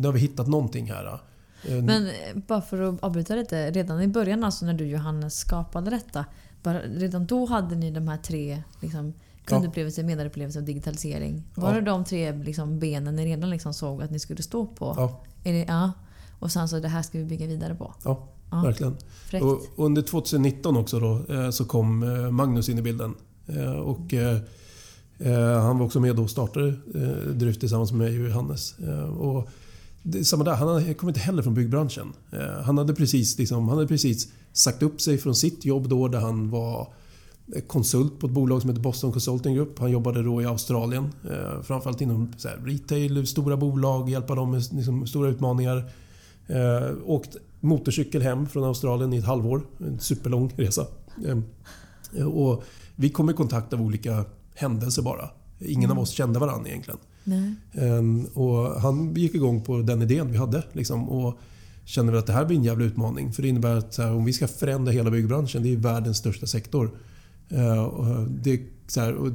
nu har vi hittat någonting här. Ehm, men eh, bara för att avbryta lite. Redan i början, alltså när du Johannes skapade detta. Bara, redan då hade ni de här tre liksom, Kundupplevelse, medarbetupplevelse och digitalisering. Var det de tre liksom, benen ni redan liksom såg att ni skulle stå på? Ja. Det, ja. Och sen så det här ska vi bygga vidare på? Ja, ja. verkligen. Och under 2019 också då, eh, så kom eh, Magnus in i bilden. Och han var också med och startade Dryft tillsammans med mig och Johannes. Och samma där, han kom inte heller från byggbranschen. Han hade, precis, liksom, han hade precis sagt upp sig från sitt jobb då där han var konsult på ett bolag som heter Boston Consulting Group. Han jobbade då i Australien. Eh, framförallt inom retail, stora bolag, hjälpa dem med liksom, stora utmaningar. Eh, åkt motorcykel hem från Australien i ett halvår. En superlång resa. Eh, och vi kom i kontakt av olika händelser bara. Ingen mm. av oss kände varandra egentligen. Nej. Ehm, och han gick igång på den idén vi hade. Liksom, och kände att det här blir en jävla utmaning. För det innebär att här, om vi ska förändra hela byggbranschen, det är världens största sektor. Eh, det, så här,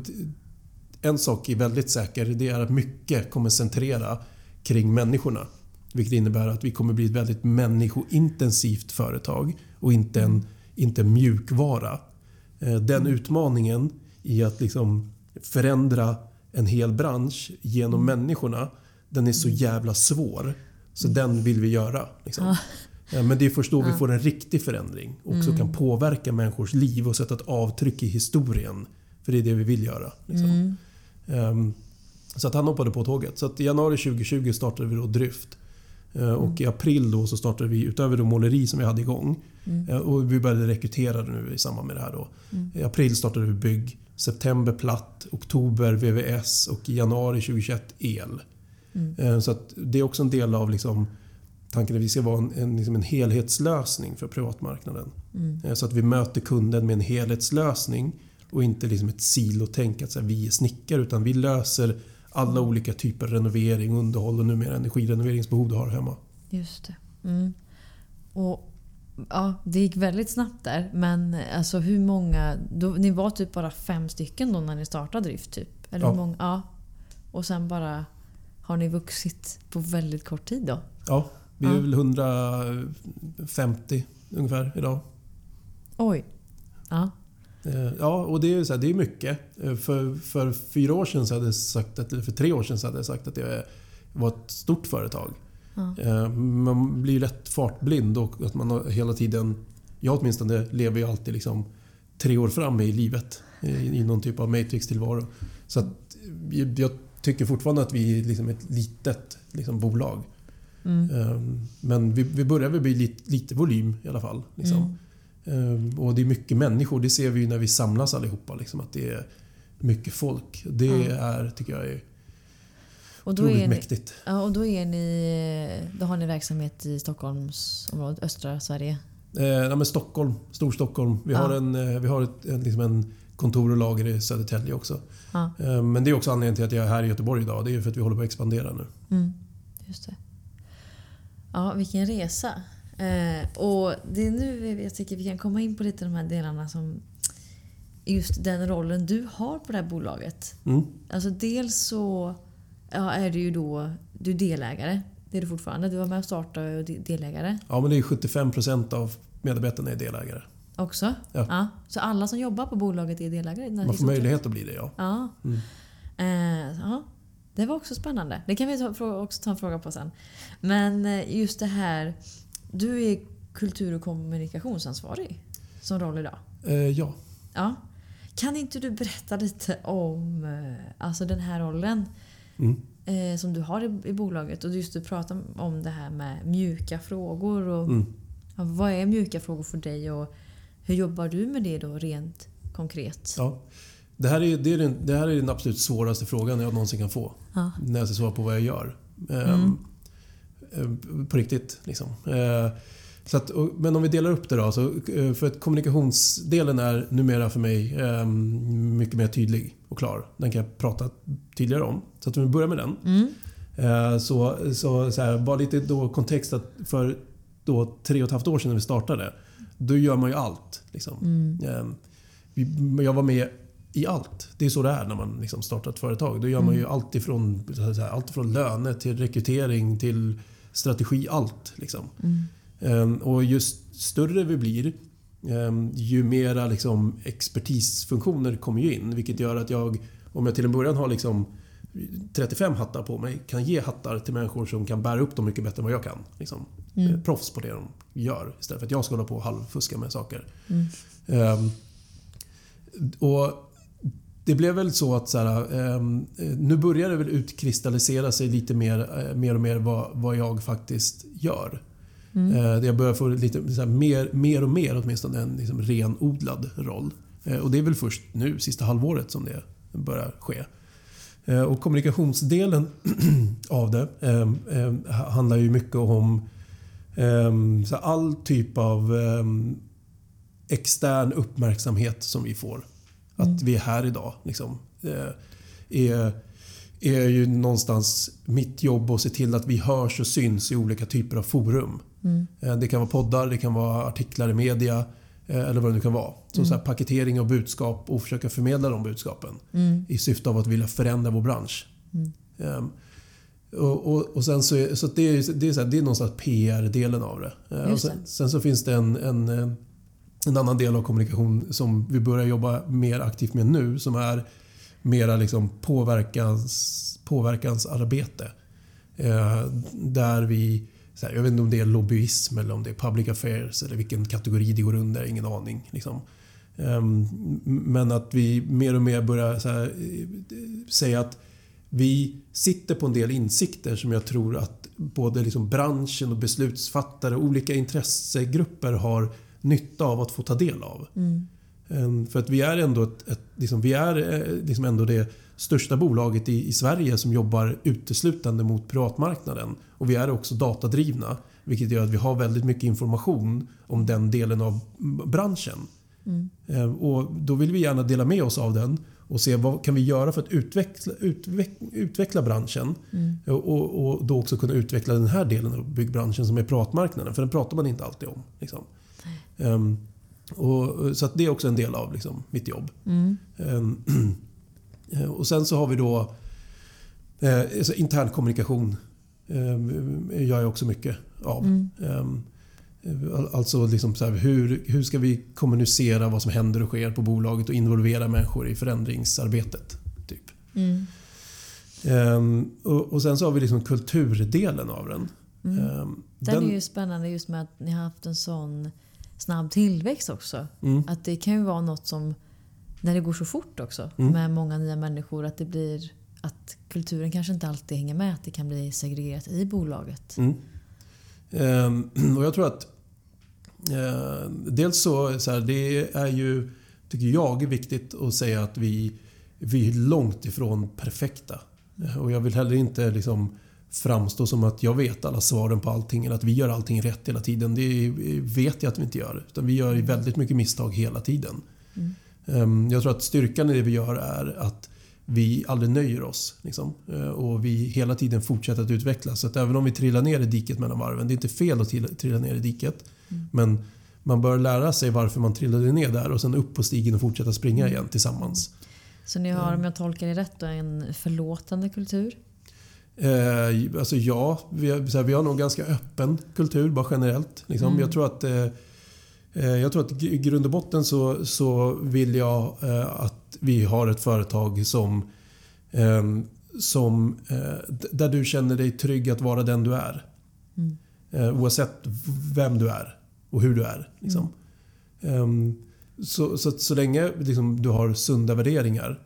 en sak är väldigt säker, det är att mycket kommer centrera kring människorna. Vilket innebär att vi kommer bli ett väldigt människointensivt företag och inte en, inte mjukvara. Ehm, den utmaningen i att liksom förändra en hel bransch genom mm. människorna, den är så mm. jävla svår. Så den vill vi göra. Liksom. Ja. Men det är först då vi får en riktig förändring och mm. kan påverka människors liv och sätta ett avtryck i historien. För det är det vi vill göra. Liksom. Mm. Um, så att han hoppade på tåget. Så i januari 2020 startade vi då Dryft. Och mm. i april då så startade vi, utöver det måleri som vi hade igång, mm. uh, och vi började rekrytera nu i samband med det här. Då. Mm. I april startade vi bygg, september platt, oktober VVS och januari 2021 el. Uh, så att det är också en del av liksom, tanken att vi ska vara en, en, liksom en helhetslösning för privatmarknaden. Mm. Eh, så att vi möter kunden med en helhetslösning och inte liksom ett silotänk att så här, vi är snickare utan vi löser alla mm. olika typer av renovering, underhåll och numera energirenoveringsbehov du har hemma. Just det. Mm. Och Ja, det gick väldigt snabbt där. Men alltså hur många... Då, ni var typ bara fem stycken då när ni startade Drift? Typ. Eller ja. Hur många, ja. Och sen bara har ni vuxit på väldigt kort tid då? Ja, vi är väl 150 ungefär idag. Oj. Ja. Eh, ja, och det är, så här, det är mycket. Eh, för, för fyra år sedan så hade jag sagt att, eller för tre år sedan så hade jag sagt att det var ett stort företag. Ja. Eh, man blir lätt fartblind och att man hela tiden... Jag åtminstone lever ju alltid liksom tre år fram i livet. I någon typ av matrix-tillvaro. Så att jag tycker fortfarande att vi är liksom ett litet liksom bolag. Mm. Ehm, men vi, vi börjar väl bli lite, lite volym i alla fall. Liksom. Mm. Ehm, och det är mycket människor. Det ser vi ju när vi samlas allihopa. Liksom, att det är mycket folk. Det mm. är, tycker jag, är och då är ni. Ja, och då, är ni, då har ni verksamhet i Stockholmsområdet, östra Sverige? Eh, ja, men Stockholm, Storstockholm. Vi ja. har, en, eh, vi har ett, en, liksom en kontor och lager i Södertälje också. Ja. Eh, men det är också anledningen till att jag är här i Göteborg idag. Det är för att vi håller på att expandera nu. Mm, just det. Ja, vilken resa. Eh, och det är nu jag tycker vi kan komma in på lite de här delarna som just den rollen du har på det här bolaget. Mm. Alltså dels så ja, är du ju då du är delägare. Det är du fortfarande. Du var med och startade och är delägare Ja, men det är 75% av medarbetarna är delägare. också. Ja. Så alla som jobbar på bolaget är delägare? Man får möjlighet att bli det, ja. Ja. Mm. Eh, ja. Det var också spännande. Det kan vi ta, också ta en fråga på sen. Men eh, just det här. Du är kultur och kommunikationsansvarig som roll idag. Eh, ja. Ja. Kan inte du berätta lite om eh, alltså den här rollen Mm. eh, som du har i, i bolaget? Och just du pratar om det här med mjuka frågor. Och, Mm. ja, vad är mjuka frågor för dig och hur jobbar du med det då rent konkret? ja. Det, här är, det, är den, det här är den absolut svåraste frågan jag någonsin kan få. Ja. När jag ska svara på vad jag gör. Ehm, Mm. eh, På riktigt. Liksom. Eh, Så att, och- men om vi delar upp det då. Så, eh, för att kommunikationsdelen är numera för mig ehm, mycket mer tydlig och klar. Den kan jag prata tydligare om. Så att vi börjar med den. Mm. Eh, Så, så, så här, bara lite då kontext att för då tre och ett halvt år sedan när vi startade. Då gör man ju allt. Liksom. Mm. Eh, vi- Jag var med i allt. Det är så det är när man liksom startar ett företag. Då gör man ju allt ifrån, här, allt ifrån löner till rekrytering till strategi. Allt. Liksom. Mm. Ehm, Och ju större vi blir, ehm, ju mera liksom expertisfunktioner kommer ju in. Vilket gör att jag, om jag till en början har liksom 35 hattar på mig, kan ge hattar till människor som kan bära upp dem mycket bättre än vad jag kan. Liksom. Mm. Eh, Proffs på det de gör. Istället för att jag ska hålla på och halvfuska med saker. Mm. Ehm, och det blev väl så att så här, ehm, eh, nu börjar det väl utkristallisera sig lite mer, eh, mer och mer vad, vad jag faktiskt gör. Mm. Eh, jag börjar få lite här, mer, mer och mer åtminstone en liksom, renodlad roll. Eh, och det är väl först nu, sista halvåret, som det börjar ske. Eh, och kommunikationsdelen av det eh, eh, handlar ju mycket om eh, all typ av eh, extern uppmärksamhet som vi får. Att vi är här idag. Liksom, eh, är, är ju någonstans mitt jobb att se till att vi hörs och syns i olika typer av forum. Mm. Eh, Det kan vara poddar, det kan vara artiklar i media eh, eller vad det nu kan vara. Så, så här, paketering av budskap och försöka förmedla de budskapen Mm. i syfte av att vilja förändra vår bransch. Ehm, och, och, och sen så är, så det, är, det, är så här, det är någonstans PR-delen av det. Just sen, sen så finns det en, en, eh, en annan del av kommunikation som vi börjar jobba mer aktivt med nu som är mera liksom påverkans, påverkansarbete. Eh, där vi, så här, jag vet inte om det är lobbyism eller om det är public affairs eller vilken kategori det går under, ingen aning. Liksom. Ehm, men att vi mer och mer börjar så här, eh, säga att vi sitter på en del insikter som jag tror att både liksom branschen och beslutsfattare och olika intressegrupper har nytta av att få ta del av. Mm. Ehm, För att vi är ändå, ett, ett, liksom, vi är eh, liksom ändå det största bolaget i, i Sverige som jobbar uteslutande mot privatmarknaden. Och vi är också datadrivna. Vilket gör att vi har väldigt mycket information om den delen av branschen. Mm. Ehm, Och då vill vi gärna dela med oss av den och se vad kan vi göra för att utveckla, utveck, utveckla branschen. Mm. Och, och, då också kunna utveckla den här delen av byggbranschen som är privatmarknaden. För den pratar man inte alltid om. Liksom. Ehm, och, så det är också en del av liksom, mitt jobb. Mm. Ehm, och sen så har vi då eh, alltså intern kommunikation. ehm, gör jag också mycket av. Mm. Ehm, all- Alltså liksom så här, hur, hur ska vi kommunicera vad som händer och sker på bolaget och involvera människor i förändringsarbetet. Typ. Mm. Och, och sen så har vi liksom kulturdelen av den. Mm. Ehm, Den, är ju spännande just med att ni har haft en sån snabb tillväxt också. mm, Att det kan ju vara något som, när det går så fort också, Mm. med många nya människor, att det blir att kulturen kanske inte alltid hänger med. Att det kan bli segregerat i bolaget. Mm. Ehm, och jag tror att eh, dels så, så här, det är ju, tycker jag, viktigt att säga att vi, vi är långt ifrån perfekta. Och jag vill heller inte liksom framstå som att jag vet alla svaren på allting eller att vi gör allting rätt hela tiden. Det vet jag att vi inte gör. Utan vi gör väldigt mycket misstag hela tiden. Mm. Ehm, Jag tror att styrkan i det vi gör är att vi aldrig nöjer oss. Liksom. Eh, Och vi hela tiden fortsätter att utvecklas. Så att även om vi trillar ner i diket mellan varven, det är inte fel att trilla ner i diket. Mm. Men, man bör lära sig varför man trillade ner där och sen upp på stigen och fortsätta springa igen tillsammans. Så ni har, om jag tolkar det rätt, då, en förlåtande kultur? Eh, alltså ja, vi här, vi har nog ganska öppen kultur bara generellt. Liksom. Mm. Jag tror att eh, eh, jag tror att i grund och botten så, så vill jag eh, att vi har ett företag som, eh, som eh, där du känner dig trygg att vara den du är. Mm. Oavsett vem du är och hur du är. Liksom. Ehm, så, så, så länge liksom, du har sunda värderingar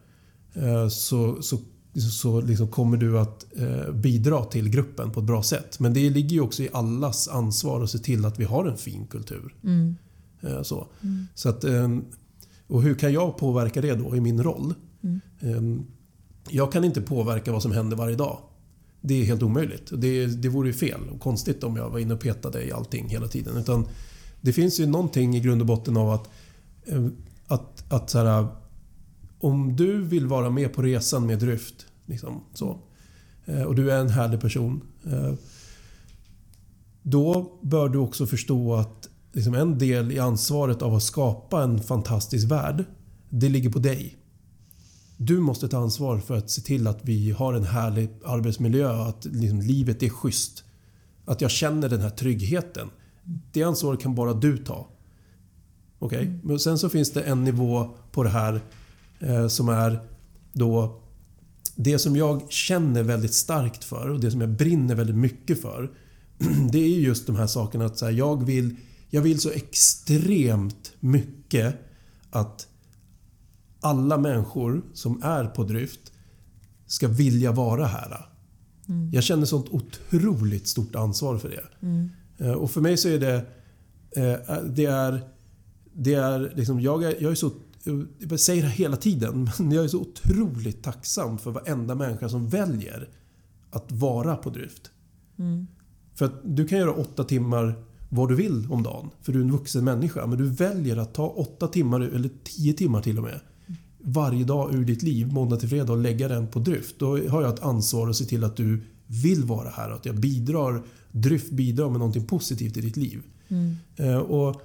så, så, så liksom kommer du att eh, bidra till gruppen på ett bra sätt. Men det ligger ju också i allas ansvar att se till att vi har en fin kultur. Mm. Eh, så. Mm. Så att, ehm, och hur kan jag påverka det då i min roll? Mm. Ehm, Jag kan inte påverka vad som händer varje dag. Det är helt omöjligt. Det, det vore ju fel och konstigt om jag var inne och petade i allting hela tiden. Utan det finns ju någonting i grund och botten av att, eh, att, att så här, om du vill vara med på resan med Dryft liksom, så, eh, och du är en härlig person. eh, Då bör du också förstå att liksom en del i ansvaret av att skapa en fantastisk värld, det ligger på dig. Du måste ta ansvar för att se till att vi har en härlig arbetsmiljö att liksom livet är schysst. Att jag känner den här tryggheten. Det ansvaret kan bara du ta. Okej? Men sen så finns det en nivå på det här som är då det som jag känner väldigt starkt för och det som jag brinner väldigt mycket för. Det är just de här sakerna att så här, jag, vill, jag vill så extremt mycket att alla människor som är på Dryft ska vilja vara här. Mm. Jag känner sånt otroligt stort ansvar för det. Mm. Eh, Och för mig så är det... eh, Det är... Det är liksom, jag, är jag är så... Jag säger det hela tiden, men jag är så otroligt tacksam för varenda människa som väljer att vara på Dryft. Mm. För att du kan göra åtta timmar vad du vill om dagen. För du är en vuxen människa. Men du väljer att ta åtta timmar, eller tio timmar till och med. Varje dag ur ditt liv, måndag till fredag, och lägga den på Dryft. Då har jag ett ansvar att se till att du vill vara här. Att jag bidrar, Dryft bidrar med någonting positivt i ditt liv. Mm. Eh, Och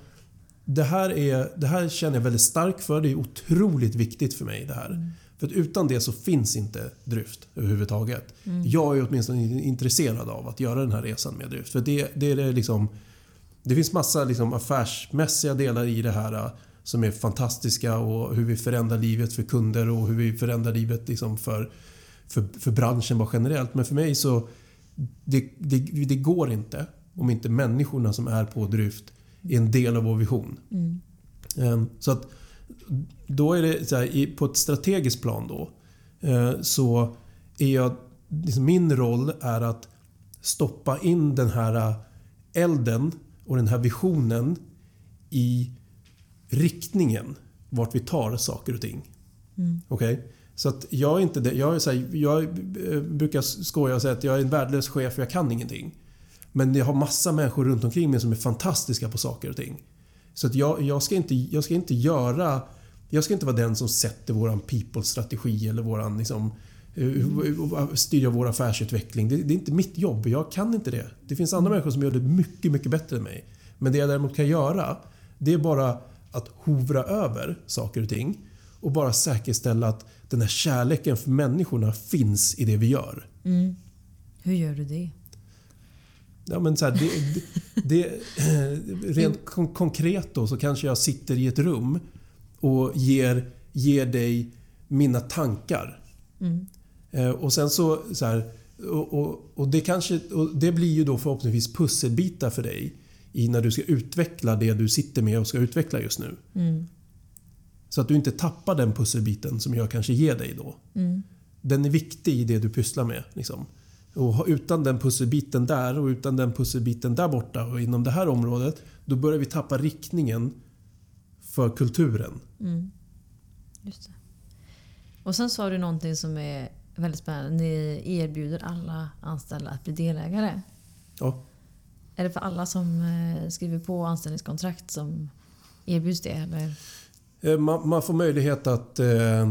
det, här är, det här känner jag väldigt starkt för. Det är otroligt viktigt för mig det här. För att utan det så finns inte Dryft överhuvudtaget. Jag är åtminstone intresserad av att göra den här resan med Dryft. För det, det är det liksom... Det finns massa liksom affärsmässiga delar i det här eh, som är fantastiska och hur vi förändrar livet för kunder och hur vi förändrar livet liksom för, för, för branschen bara generellt. Men för mig så det, det, det går inte om inte människorna som är på Dryft är en del av vår vision. Mm. Ehm, Så att då är det så här, på ett strategiskt plan då eh, så är jag, liksom min roll är att stoppa in den här elden och den här visionen i riktningen vart vi tar saker och ting. Mm. Okej? Så att jag är inte det. Jag, är så här, jag eh, brukar skoja och säga att jag är en värdelös chef och jag kan ingenting. Men jag har massa människor runt omkring mig som är fantastiska på saker och ting. Så att jag, jag, ska, inte, jag ska inte göra... Jag ska inte vara den som sätter våran people-strategi eller våran liksom, eh, styra vår affärsutveckling. Det, det är inte mitt jobb. Jag kan inte det. Det finns andra människor som gör det mycket, mycket bättre än mig. Men det jag däremot kan göra, det är bara att hovra över saker och ting och bara säkerställa att den här kärleken för människorna finns i det vi gör. Mm. Hur gör du det? Ja, men så här, det, det, det, rent kon konkret då så kanske jag sitter i ett rum och ger, ger dig mina tankar. Mm. Eh, och sen så, så här, och, och, och, det kanske, och det blir ju då förhoppningsvis pusselbitar för dig i när du ska utveckla det du sitter med och ska utveckla just nu. Mm. Så att du inte tappar den pusselbiten som jag kanske ger dig då. Mm. Den är viktig i det du pysslar med. Liksom. Och utan den pusselbiten där och utan den pusselbiten där borta och inom det här området, då börjar vi tappa riktningen för kulturen. Mm. Just det. Och sen sa du någonting som är väldigt spännande. Ni erbjuder alla anställda att bli delägare. Ja. Är det för alla som eh, skriver på anställningskontrakt som erbjuds det? Eller? Eh, Man, man får möjlighet att eh,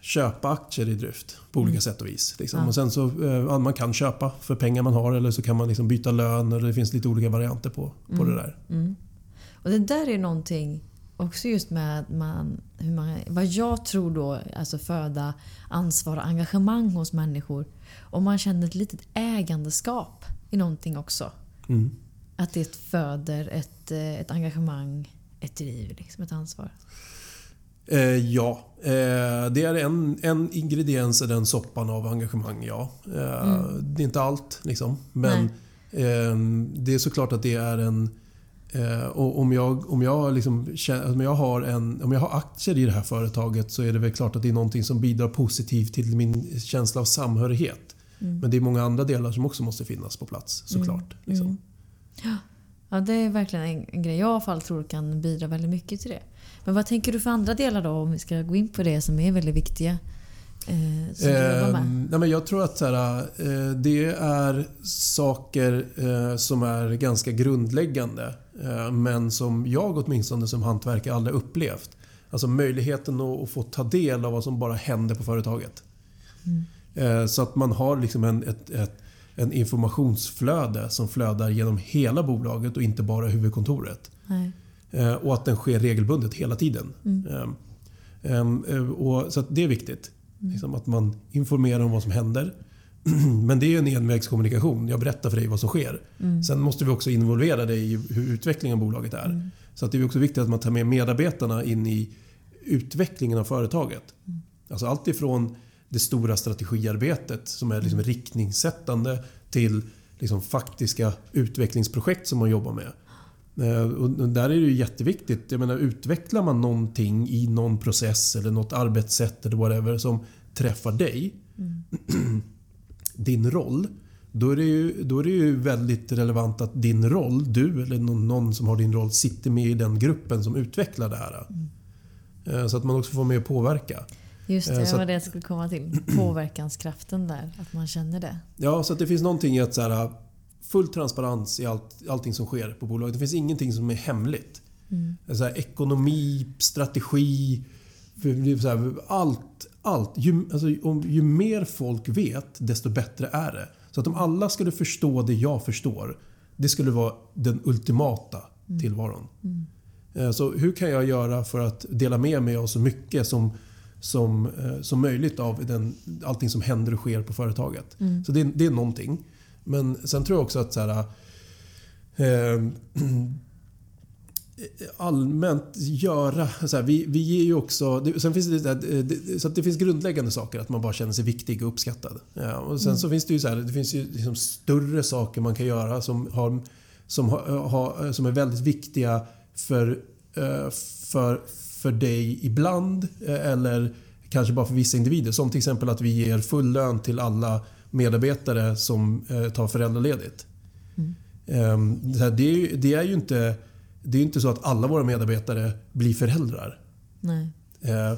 köpa aktier i Dryft på olika Mm. sätt och vis. Liksom. Ja. Och sen så, eh, ja, man kan köpa för pengar man har eller så kan man liksom byta lön eller det finns lite olika varianter på, på Mm. det där. Mm. Och det där är någonting också just med man, hur man, vad jag tror då, alltså föda ansvar och engagemang hos människor. Om man känner ett litet ägandeskap i någonting också. Mm. Att det föder ett, eh, ett engagemang, ett driv, liksom, ett ansvar. Eh, ja, eh, det är en, en ingrediens i den soppan av engagemang, ja. Eh, Mm. Det är inte allt, liksom. Men eh, det är såklart att det är en... Eh, och om jag, om, jag liksom, om, jag har en, om jag har aktier i det här företaget så är det väl klart att det är någonting som bidrar positivt till min känsla av samhörighet. Mm. Men det är många andra delar som också måste finnas på plats såklart. Liksom. Mm. Ja, det är verkligen en, en grej jag i alla fall tror kan bidra väldigt mycket till det. Men vad tänker du för andra delar då om vi ska gå in på det som är väldigt viktiga? Eh, som du jobbar med? Ehm, nej men jag tror att så här, eh, det är saker eh, som är ganska grundläggande. Eh, men som jag åtminstone som hantverkare aldrig upplevt. Alltså möjligheten att, att få ta del av vad som bara händer på företaget. Mm. Eh, så att man har liksom en, ett, ett, en informationsflöde som flödar genom hela bolaget och inte bara huvudkontoret. Nej. Eh, och att den sker regelbundet hela tiden. Mm. Ehm, eh, och, så det är viktigt. Liksom att man informerar om vad som händer. Men det är ju en envägskommunikation. Jag berättar för dig vad som sker. Mm. Sen måste vi också involvera dig i hur utvecklingen av bolaget är. Mm. Så att det är också viktigt att man tar med medarbetarna in i utvecklingen av företaget. Mm. Alltså allt ifrån det stora strategiarbetet som är liksom Mm. riktningssättande till liksom faktiska utvecklingsprojekt som man jobbar med. Eh, Och där är det ju jätteviktigt. Jag menar, utvecklar man någonting i någon process eller något arbetssätt eller whatever som träffar dig, Mm. din roll, då är, det ju, då är det ju väldigt relevant att din roll, du eller någon, som har din roll, sitter med i den gruppen som utvecklar det här. Eh, Så att man också får med och påverka. Just det, Eh, det var det jag skulle komma till. Påverkanskraften där, att man känner det. Ja, så det finns någonting i att så här, full transparens i allt, allting som sker på bolaget. Det finns ingenting som är hemligt. Mm. Så här, ekonomi, strategi, så här, allt. allt. Ju, alltså, om, ju mer folk vet, desto bättre är det. Så att om alla skulle förstå det jag förstår, det skulle vara den ultimata tillvaron. Mm. Eh, Så hur kan jag göra för att dela med mig av så mycket som, som, eh, som möjligt av den, allting som händer och sker på företaget? Mm. Så det, det är någonting. Men sen tror jag också att så här, eh, allmänt göra... Så här, vi, vi ger ju också... Det, sen finns det, det, det, så det finns grundläggande saker, att man bara känner sig viktig och uppskattad. Ja, och sen så finns det ju, så här, det finns ju liksom större saker man kan göra som, har, som, har, har, som är väldigt viktiga för, eh, för, för dig ibland eh, eller kanske bara för vissa individer. Som till exempel att vi ger full lön till alla medarbetare som eh, tar föräldraledigt. Mm. Ehm, Det, är, ju- det är ju inte, det är inte så att alla våra medarbetare blir föräldrar. Nej. Eh,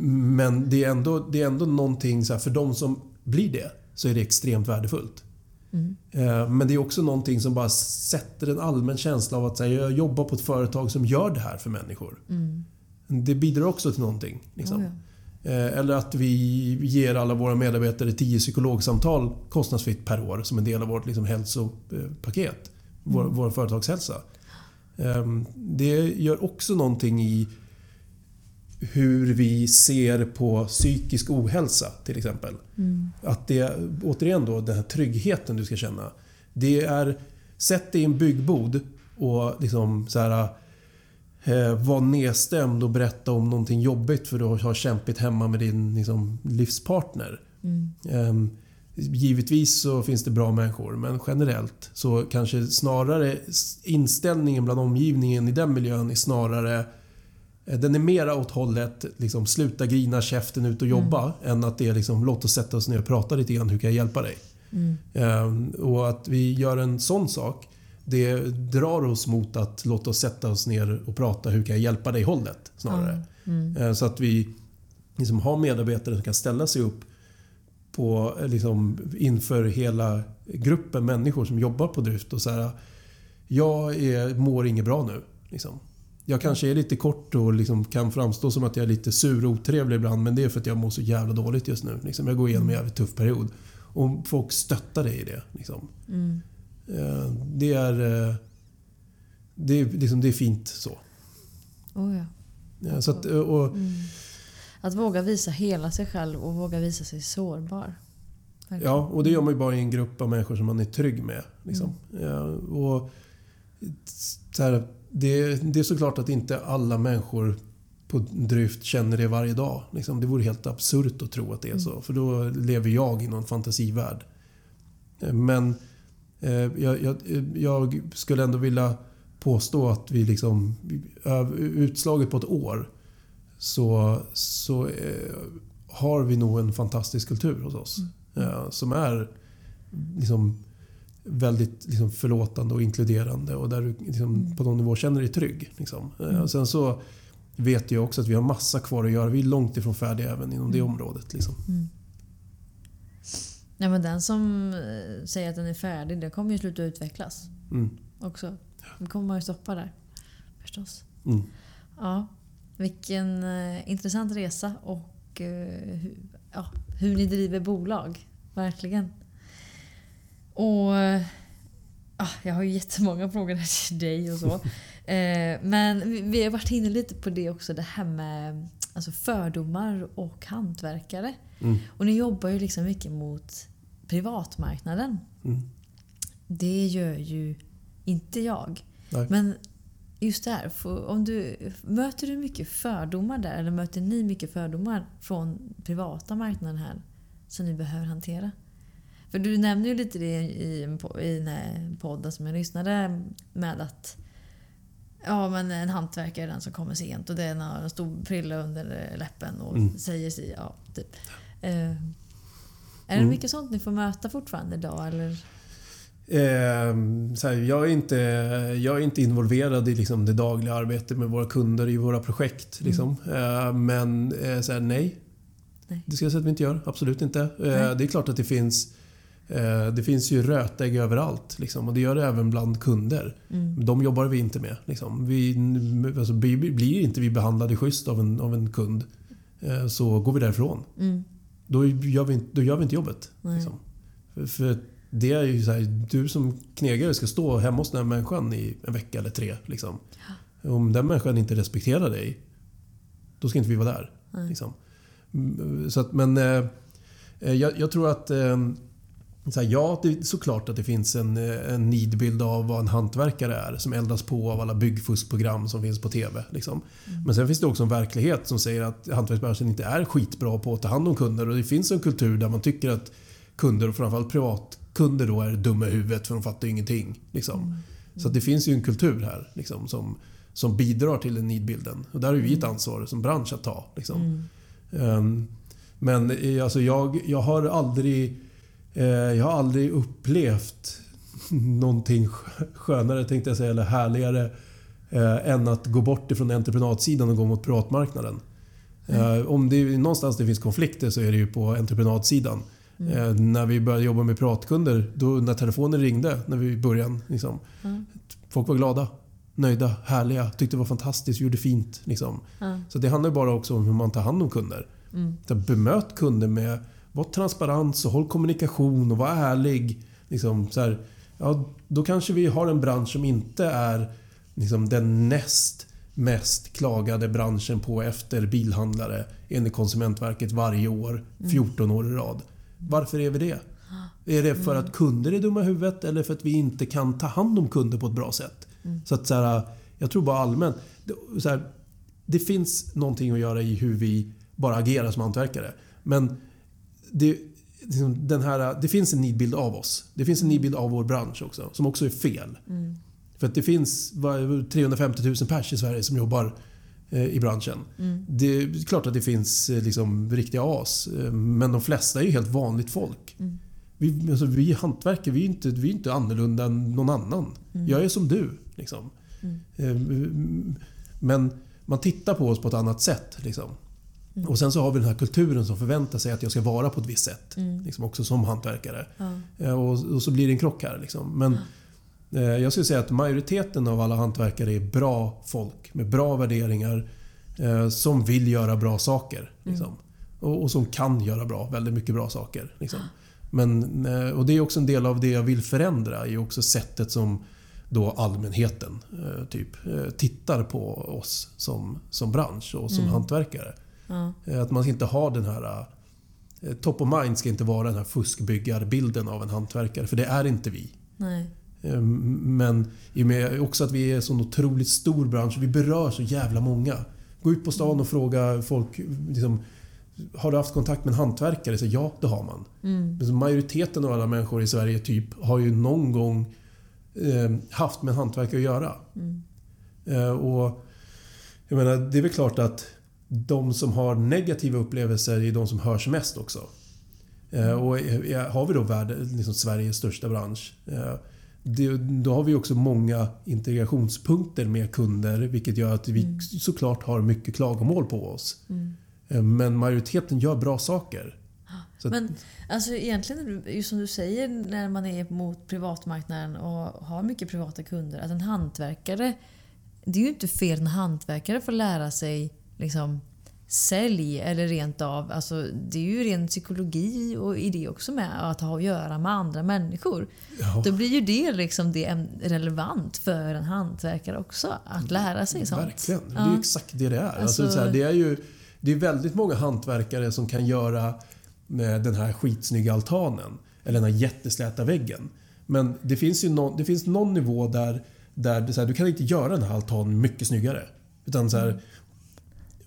Men det är ändå, det är ändå någonting, så här, för de som blir det, så är det extremt värdefullt. Mm. Eh, Men det är också någonting som bara sätter en allmän känsla av att här, jag jobbar på ett företag som gör det här för människor. Mm. Det bidrar också till någonting. Liksom. Oh, ja. Eller att vi ger alla våra medarbetare 10 psykologsamtal kostnadsfritt per år som en del av vårt liksom, hälsopaket. Vår, Mm. vår företagshälsa. Ehm, Det gör också någonting i hur vi ser på psykisk ohälsa till exempel. Mm. Att det, återigen då, den här tryggheten du ska känna. Det är, sätt dig i en byggbod och liksom så här, eh, var nedstämd och berätta om någonting jobbigt för du har kämpigt hemma med din liksom, livspartner. Mm. Ehm, Givetvis så finns det bra människor men generellt så kanske snarare inställningen bland omgivningen i den miljön är snarare eh, den är mera åt hållet liksom, sluta grina käften ut och jobba än att det är liksom, låt oss sätta oss ner och prata lite grann. Hur kan jag hjälpa dig? Mm. Ehm, och att vi gör en sån sak det drar oss mot att låta oss sätta oss ner och prata hur kan jag hjälpa dig hållet snarare. Mm. Eh, Så att vi liksom har medarbetare som kan ställa sig upp på, liksom, inför hela gruppen människor som jobbar på drift och säga Jag är, mår inget bra nu. Liksom. Jag kanske är lite kort och liksom kan framstå som att jag är lite sur och otrevlig ibland men det är för att jag mår så jävla dåligt just nu. Liksom. Jag går igenom en jävligt tuff period. Och folk stöttar dig i det. Liksom. Mm. Eh, Det är... eh, det, är, liksom, det är fint så. Oh, ja. Så att, och, mm. Att våga visa hela sig själv och våga visa sig sårbar. Ja, och det gör man ju bara i en grupp av människor som man är trygg med. Liksom. Mm. Ja, och, så här, det, det är såklart att inte alla människor på Dryft känner det varje dag. Liksom. Det vore helt absurt att tro att det är så. För då lever jag i någon fantasivärld. Men eh, jag, jag, jag, skulle ändå vilja påstå att vi liksom, utslaget på ett år, så, så eh, har vi nog en fantastisk kultur hos oss. Mm. Eh, som är liksom väldigt liksom förlåtande och inkluderande och där du liksom, mm. på någon nivå känner dig trygg. Liksom. Eh, mm. Sen så vet jag också att vi har massa kvar att göra. Vi är långt ifrån färdiga även inom det mm. området. Liksom. Mm. Ja, men den som eh, säger att den är färdig, den kommer ju sluta utvecklas. Mm. Också. Då kommer man ju stoppa där. Förstås. Mm. Ja, vilken uh, intressant resa och uh, hu, ja, hur ni driver bolag. Verkligen. Och uh, Jag har ju jättemånga frågor här till dig och så. men vi har varit inne lite på det också, det här med alltså fördomar och hantverkare. Mm. Och ni jobbar ju liksom mycket mot privatmarknaden. Mm. Det gör ju inte jag. Nej. Men just där, om du, möter du mycket fördomar där? Eller möter ni mycket fördomar från privata marknaden här som ni behöver hantera? För du nämnde ju lite det i, i den här podden som jag lyssnade med att Ja men en hantverkare är den som kommer sent och den har en stor prilla under läppen och mm. säger si. Ja, typ. Uh, är det mm. mycket sånt ni får möta fortfarande idag? Eller? Eh, så här, jag, är inte, jag är inte involverad i liksom, det dagliga arbetet med våra kunder i våra projekt. Mm. Liksom. Eh, men eh, så här, nej. nej. Det ska jag säga att vi inte gör. Absolut inte. Eh, det är klart att det finns eh, det finns ju rötägg överallt. Liksom, och det gör det även bland kunder. Mm. De jobbar vi inte med. Liksom. Vi, alltså, blir inte vi behandlade schysst av en, av en kund eh, så går vi därifrån. Mm. Då, gör vi, då gör vi inte jobbet. Liksom. För, för det är ju så här, du som knegare ska stå hemma hos den här människan i en vecka eller tre. Liksom. Om den människan inte respekterar dig, då ska inte vi vara där. Liksom. Mm, så att, men eh, eh, jag, jag, tror att eh, så här, ja, det är såklart att det finns en, eh, en nidbild av vad en hantverkare är som eldas på av alla byggfuskprogram som finns på TV. Liksom. Mm. Men sen finns det också en verklighet som säger att hantverksbranschen inte är skitbra på att ta hand om kunder och det finns en kultur där man tycker att kunder och framförallt privat kunder då är dumma i huvudet för de fattar ingenting. Liksom. Mm. Så det finns ju en kultur här liksom, som, som bidrar till den nidbilden. Och där har vi ett mm. ansvar som bransch att ta. Liksom. Um, men eh, alltså, jag, jag har aldrig jag har aldrig upplevt någonting skönare tänkte jag säga, eller härligare eh, än att gå bort ifrån entreprenadsidan och gå mot privatmarknaden. Mm. Eh, om det är någonstans det finns konflikter så är det ju på entreprenadsidan. Mm. Eh, när vi började jobba med privatkunder, då, när telefonen ringde när vi började. Liksom, mm. Folk var glada, nöjda, härliga, tyckte det var fantastiskt, gjorde fint. Liksom. Så det handlar bara också om hur man tar hand om kunder. Mm. Bemöt kunder med var transparent och håll kommunikation och var ärlig. Liksom, så här, ja, då kanske vi har en bransch som inte är liksom, den näst mest klagade branschen på efter bilhandlare enligt Konsumentverket varje år, 14 mm. år i rad. Varför är vi det? Är det för att kunder är dumma i huvudet eller för att vi inte kan ta hand om kunder på ett bra sätt? Mm. Så att så här, Jag tror bara allmänt. Så här, det finns någonting att göra i hur vi bara agerar som hantverkare. Men det, liksom, den här, det finns en nidbild av oss. Det finns en nidbild av vår bransch också, som också är fel. Mm. För att det finns 350 000 pers i Sverige som jobbar Eh, i branschen. Mm. Det är klart att det finns eh, liksom riktiga as. Eh, men de flesta är ju helt vanligt folk. Mm. Vi, alltså, vi hantverkare, vi är, inte, vi är inte annorlunda än någon annan. Mm. Jag är som du. Liksom. Mm. Men man tittar på oss på ett annat sätt. Liksom. Mm. Och sen så har vi den här kulturen som förväntar sig att jag ska vara på ett visst sätt. Mm. Liksom också som hantverkare. Ja. Och, och, så blir det en krock här. Liksom. Men, Eh, jag skulle säga att majoriteten av alla hantverkare är bra folk med bra värderingar eh, som vill göra bra saker. Mm. Liksom. Och, och, som kan göra bra, väldigt mycket bra saker. Liksom. Men, eh, och det är också en del av det jag vill förändra. är också sättet som då allmänheten eh, typ eh, tittar på oss som, som bransch och som Mm. hantverkare. Ja. Eh, Att man inte har den här... eh, Top of mind ska inte vara den här fuskbyggarbilden av en hantverkare, för det är inte vi. Nej. Eh, Men i och med också att vi är en sån otroligt stor bransch, vi berör så jävla många. Gå ut på stan och fråga folk liksom, har du haft kontakt med en hantverkare? Så ja, det har man. Mm. Majoriteten av alla människor i Sverige typ har ju någon gång eh, haft med en hantverkare att göra. Mm. Eh, och jag menar, det är väl klart att de som har negativa upplevelser är de som hörs mest också. Eh, och har vi då värld, liksom Sveriges största bransch eh, då har vi också många integrationspunkter med kunder vilket gör att vi Mm. såklart har mycket klagomål på oss. Mm. Eh, Men majoriteten gör bra saker. Så Men alltså egentligen, just som du säger, när man är mot privatmarknaden och har mycket privata kunder, att en hantverkare... Det är ju inte fel en hantverkare får lära sig liksom, sälj eller rent av... Alltså, det är ju ren psykologi och i det också med att ha att göra med andra människor. Ja. Då blir ju det liksom det relevant för en hantverkare också, att lära sig sånt. Verkligen. Det är exakt det det är. Alltså, Alltså- så här, det är ju det är väldigt många hantverkare som kan göra med den här skitsnygga altanen. Eller den här jättesläta väggen. Men det finns ju någon, det finns någon nivå där, där det, så här, du kan inte göra den här altanen mycket snyggare. Utan så här,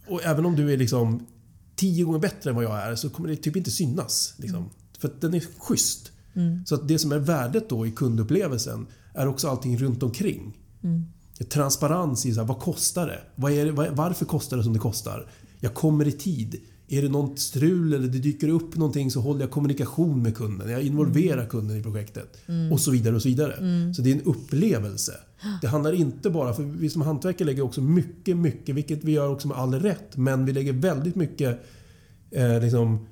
och även om du är liksom tio gånger bättre än vad jag är så kommer det typ inte synas. Liksom. För att den är schysst. Mm. Så att det som är värdet då i kundupplevelsen är också allting runt omkring. Mm. Transparens i så här, vad kostar det? Vad är det? Varför kostar det som det kostar? Jag kommer i tid. Är det något strul eller det dyker upp någonting så håller jag kommunikation med kunden. Jag involverar kunden i projektet. Och så vidare. och Så vidare. Så det är en upplevelse. Det handlar inte bara, för vi som hantverkare lägger också mycket, mycket, vilket vi gör också med all rätt, men vi lägger väldigt mycket eh, liksom,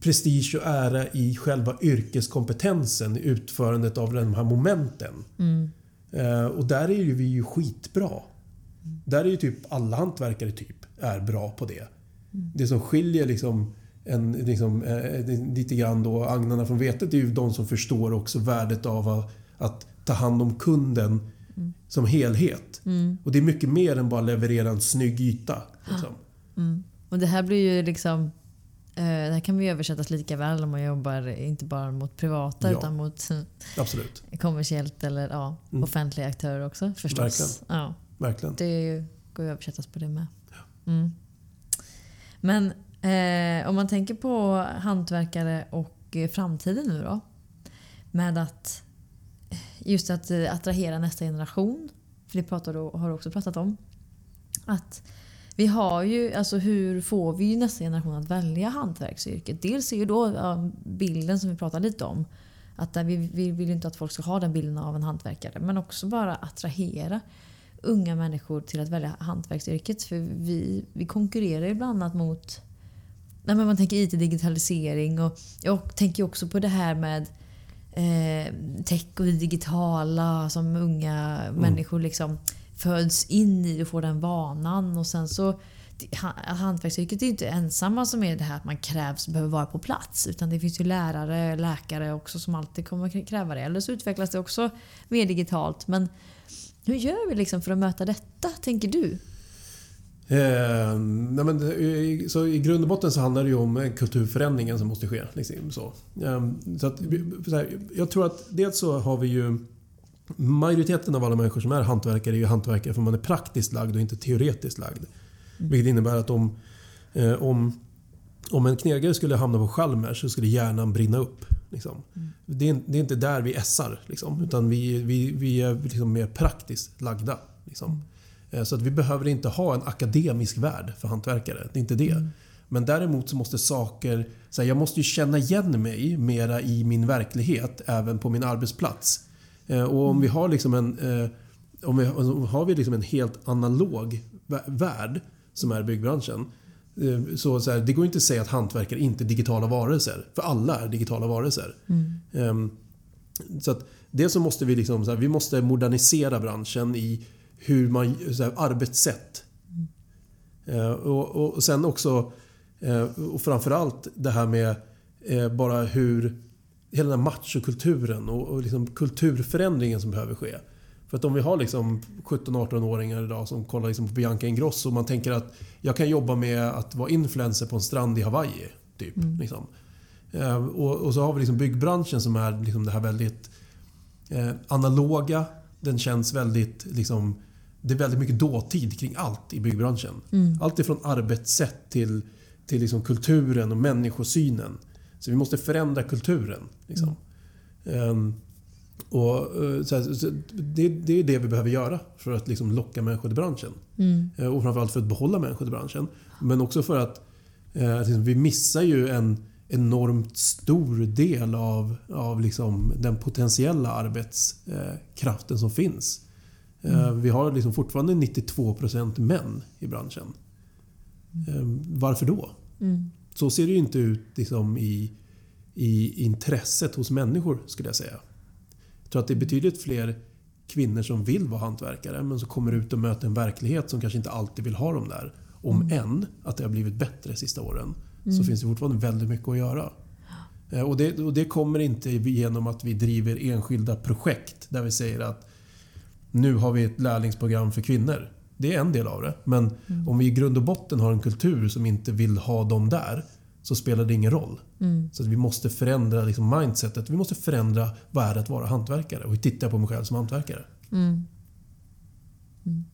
prestige och ära i själva yrkeskompetensen, i utförandet av de här momenten. Mm. Eh, och där är ju vi ju skitbra. Där är ju typ alla hantverkare typ är bra på det. Det som skiljer liksom, en, liksom eh, lite grann då agnarna från vetet är ju de som förstår också värdet av att, att ta hand om kunden som helhet. Mm. Och det är mycket mer än bara leverera en snygg yta. Liksom. Mm. Och det här blir ju liksom... eh, Det här kan vi översättas lika väl om man jobbar inte bara mot privata Ja. utan mot Absolut. kommersiellt eller ja, Mm. offentliga aktörer också förstås. Verkligen. Ja, Verkligen. det går ju att översättas på det med. Mm. Men eh, om man tänker på hantverkare och eh, framtiden nu då. Med att just att eh, attrahera nästa generation. För det pratar du, har du också pratat om. Att vi har ju, alltså hur får vi nästa generation att välja hantverksyrket? Dels är ju då bilden som vi pratade lite om. Att vi, vi vill ju inte att folk ska ha den bilden av en hantverkare. Men också bara attrahera unga människor till att välja hantverksyrket. För vi, vi konkurrerar ju bland annat mot Nej, men man tänker IT-digitalisering och jag tänker också på det här med eh, tech och det digitala som unga människor liksom föds in i och får den vanan. Och sen så Hantverksyrket är ju inte ensamma som är det här att man krävs behöver vara på plats. Utan det finns ju lärare, läkare också som alltid kommer krä- kräva det. Eller så utvecklas det också mer digitalt. Men hur gör vi liksom för att möta detta, tänker du? Eh, nej men, eh, så I grund och botten så handlar det ju om kulturförändringen som måste ske. Liksom, så. Eh, så att, så här, jag tror att dels så har vi ju Majoriteten av alla människor som är hantverkare är ju hantverkare för man är praktiskt lagd och inte teoretiskt lagd. Vilket innebär att om, eh, om, om en knegare skulle hamna på Chalmers så skulle hjärnan brinna upp. Liksom. Det, är, det är inte där vi essar. Liksom, utan vi, vi, vi är liksom mer praktiskt lagda. Liksom. Eh, Så att vi behöver inte ha en akademisk värld för hantverkare. Det är inte det. Men däremot så måste saker... Så här, jag måste ju känna igen mig mera i min verklighet även på min arbetsplats. Eh, Och om vi har liksom en... eh, Om vi, har vi liksom en helt analog vä- värld som är byggbranschen. Så, så här, det går inte att säga att hantverkare inte är digitala varelser. För alla är digitala varelser. Ehm, så att dels så måste vi liksom, så här, vi måste modernisera branschen i hur man, så här, arbetssätt. Eh, och, och sen också, eh, och framförallt det här med eh, bara hur, hela den här machokulturen och, och liksom kulturförändringen som behöver ske. För att om vi har liksom 17-18-åringar idag som kollar liksom på Bianca Ingrosso och man tänker att jag kan jobba med att vara influencer på en strand i Hawaii. Typ, mm. liksom. eh, och, och, så har vi liksom byggbranschen som är liksom det här väldigt eh, analoga. Den känns väldigt liksom, det är väldigt mycket dåtid kring allt i byggbranschen. Mm. Allt ifrån arbetssätt till, till liksom kulturen och människosynen. Så vi måste förändra kulturen. Liksom. Mm. Um, och, eh, så här, så det, det, är det vi behöver göra för att liksom locka människor till branschen. Mm. Eh, och framförallt för att behålla människor till branschen. Men också för att eh, liksom, vi missar ju en enormt stor del av, av liksom den potentiella arbetskraften som finns. Mm. Vi har liksom fortfarande 92% män i branschen. Mm. Varför då? Mm. Så ser det ju inte ut liksom i, i intresset hos människor skulle jag säga. Jag tror att det är betydligt fler kvinnor som vill vara hantverkare men som kommer ut och möter en verklighet som kanske inte alltid vill ha dem där. Om mm. än att det har blivit bättre de sista åren mm. så finns det fortfarande väldigt mycket att göra. Eh, och det, och det kommer inte genom att vi driver enskilda projekt där vi säger att nu har vi ett lärlingsprogram för kvinnor. Det är en del av det. Men mm. om vi i grund och botten har en kultur som inte vill ha dem där så spelar det ingen roll. Mm. Så vi måste förändra liksom mindsetet. Vi måste förändra vad är det att vara hantverkare? Och titta på mig själv som hantverkare. Mm. Mm.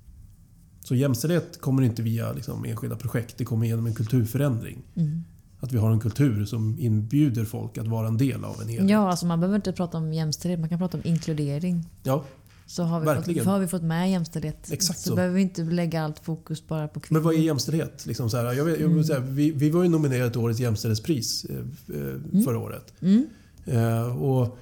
Så jämställdhet kommer inte via liksom, enskilda projekt. Det kommer genom en kulturförändring. Mm. Att vi har en kultur som inbjuder folk att vara en del av en helhet. Ja, alltså man behöver inte prata om jämställdhet. Man kan prata om inkludering. Ja, så har vi, Verkligen. fått, har vi fått med jämställdhet. Exakt så. så behöver vi inte lägga allt fokus bara på kvinnor. Men vad är jämställdhet? Liksom så här, jag vet, mm. säga, vi, vi var ju nominerade till Årets jämställdhetspris eh, eh, mm. förra året. Mm. Eh, och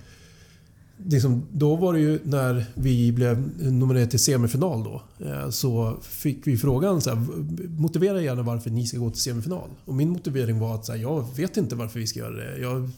liksom, då var det ju när vi blev nominerade till semifinal då. Eh, så fick vi frågan så här, motivera gärna varför ni ska gå till semifinal. Och min motivering var att så här, jag vet inte varför vi ska göra det. Jag,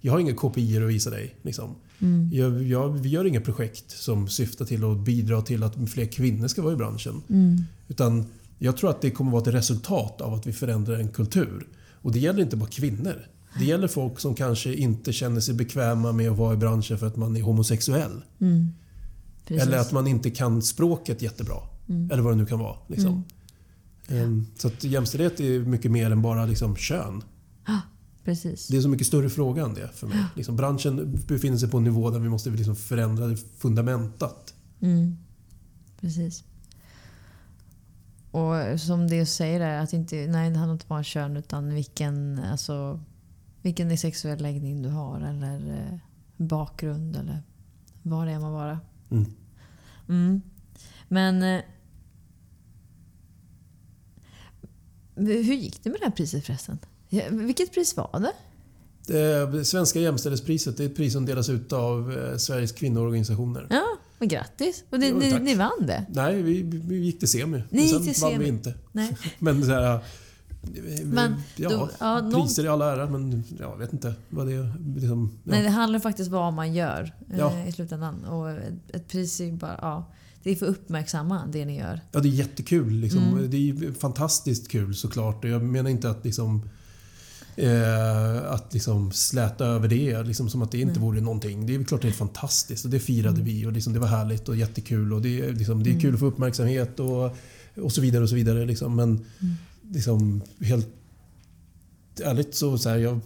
jag har inga kopior att visa dig. Liksom. Mm. Jag, jag, vi gör inga projekt som syftar till att bidra till att fler kvinnor ska vara i branschen. Mm. Utan jag tror att det kommer vara ett resultat av att vi förändrar en kultur. Och det gäller inte bara kvinnor. Det gäller folk som kanske inte känner sig bekväma med att vara i branschen för att man är homosexuell. Mm. Eller att man inte kan språket jättebra. Mm. Eller vad det nu kan vara. Liksom. Mm. Ehm, så att jämställdhet är mycket mer än bara liksom kön. Precis. Det är så mycket större fråga än det för mig. Liksom, branschen befinner sig på en nivå där vi måste liksom förändra det fundamentat. Mm. Precis. Och som det säger där, att inte, nej, det handlar inte bara om kön utan vilken, alltså, vilken sexuell läggning du har eller eh, bakgrund eller vad det är man vara. Mm. Mm. Men eh, hur gick det med det här priset förresten? Ja, vilket pris var det? Det Svenska jämställdhetspriset det är ett pris som delas ut av eh, Sveriges kvinnoorganisationer. Ja, men grattis! Och det, jo, ni, ni, vann det? Nej, vi, vi gick till semi. Ni gick till sen semi. vann vi inte. Nej. men så här, men, ja, då, ja, priser i all ära, men jag vet inte vad det är. Liksom, ja. Nej, det handlar faktiskt om vad man gör ja. eh, i slutändan. Och ett pris är bara... Ja, det är för att uppmärksamma det ni gör. Ja, det är jättekul. Liksom. Mm. Det är fantastiskt kul såklart. Jag menar inte att liksom Eh, att liksom släta över det, liksom som att det inte mm. vore någonting. Det är klart det är fantastiskt och det firade mm. vi och liksom det var härligt och jättekul. Och det, liksom, det är kul mm. att få uppmärksamhet och, och så vidare. och så vidare liksom. Men mm. liksom, helt ärligt så, så här, jag,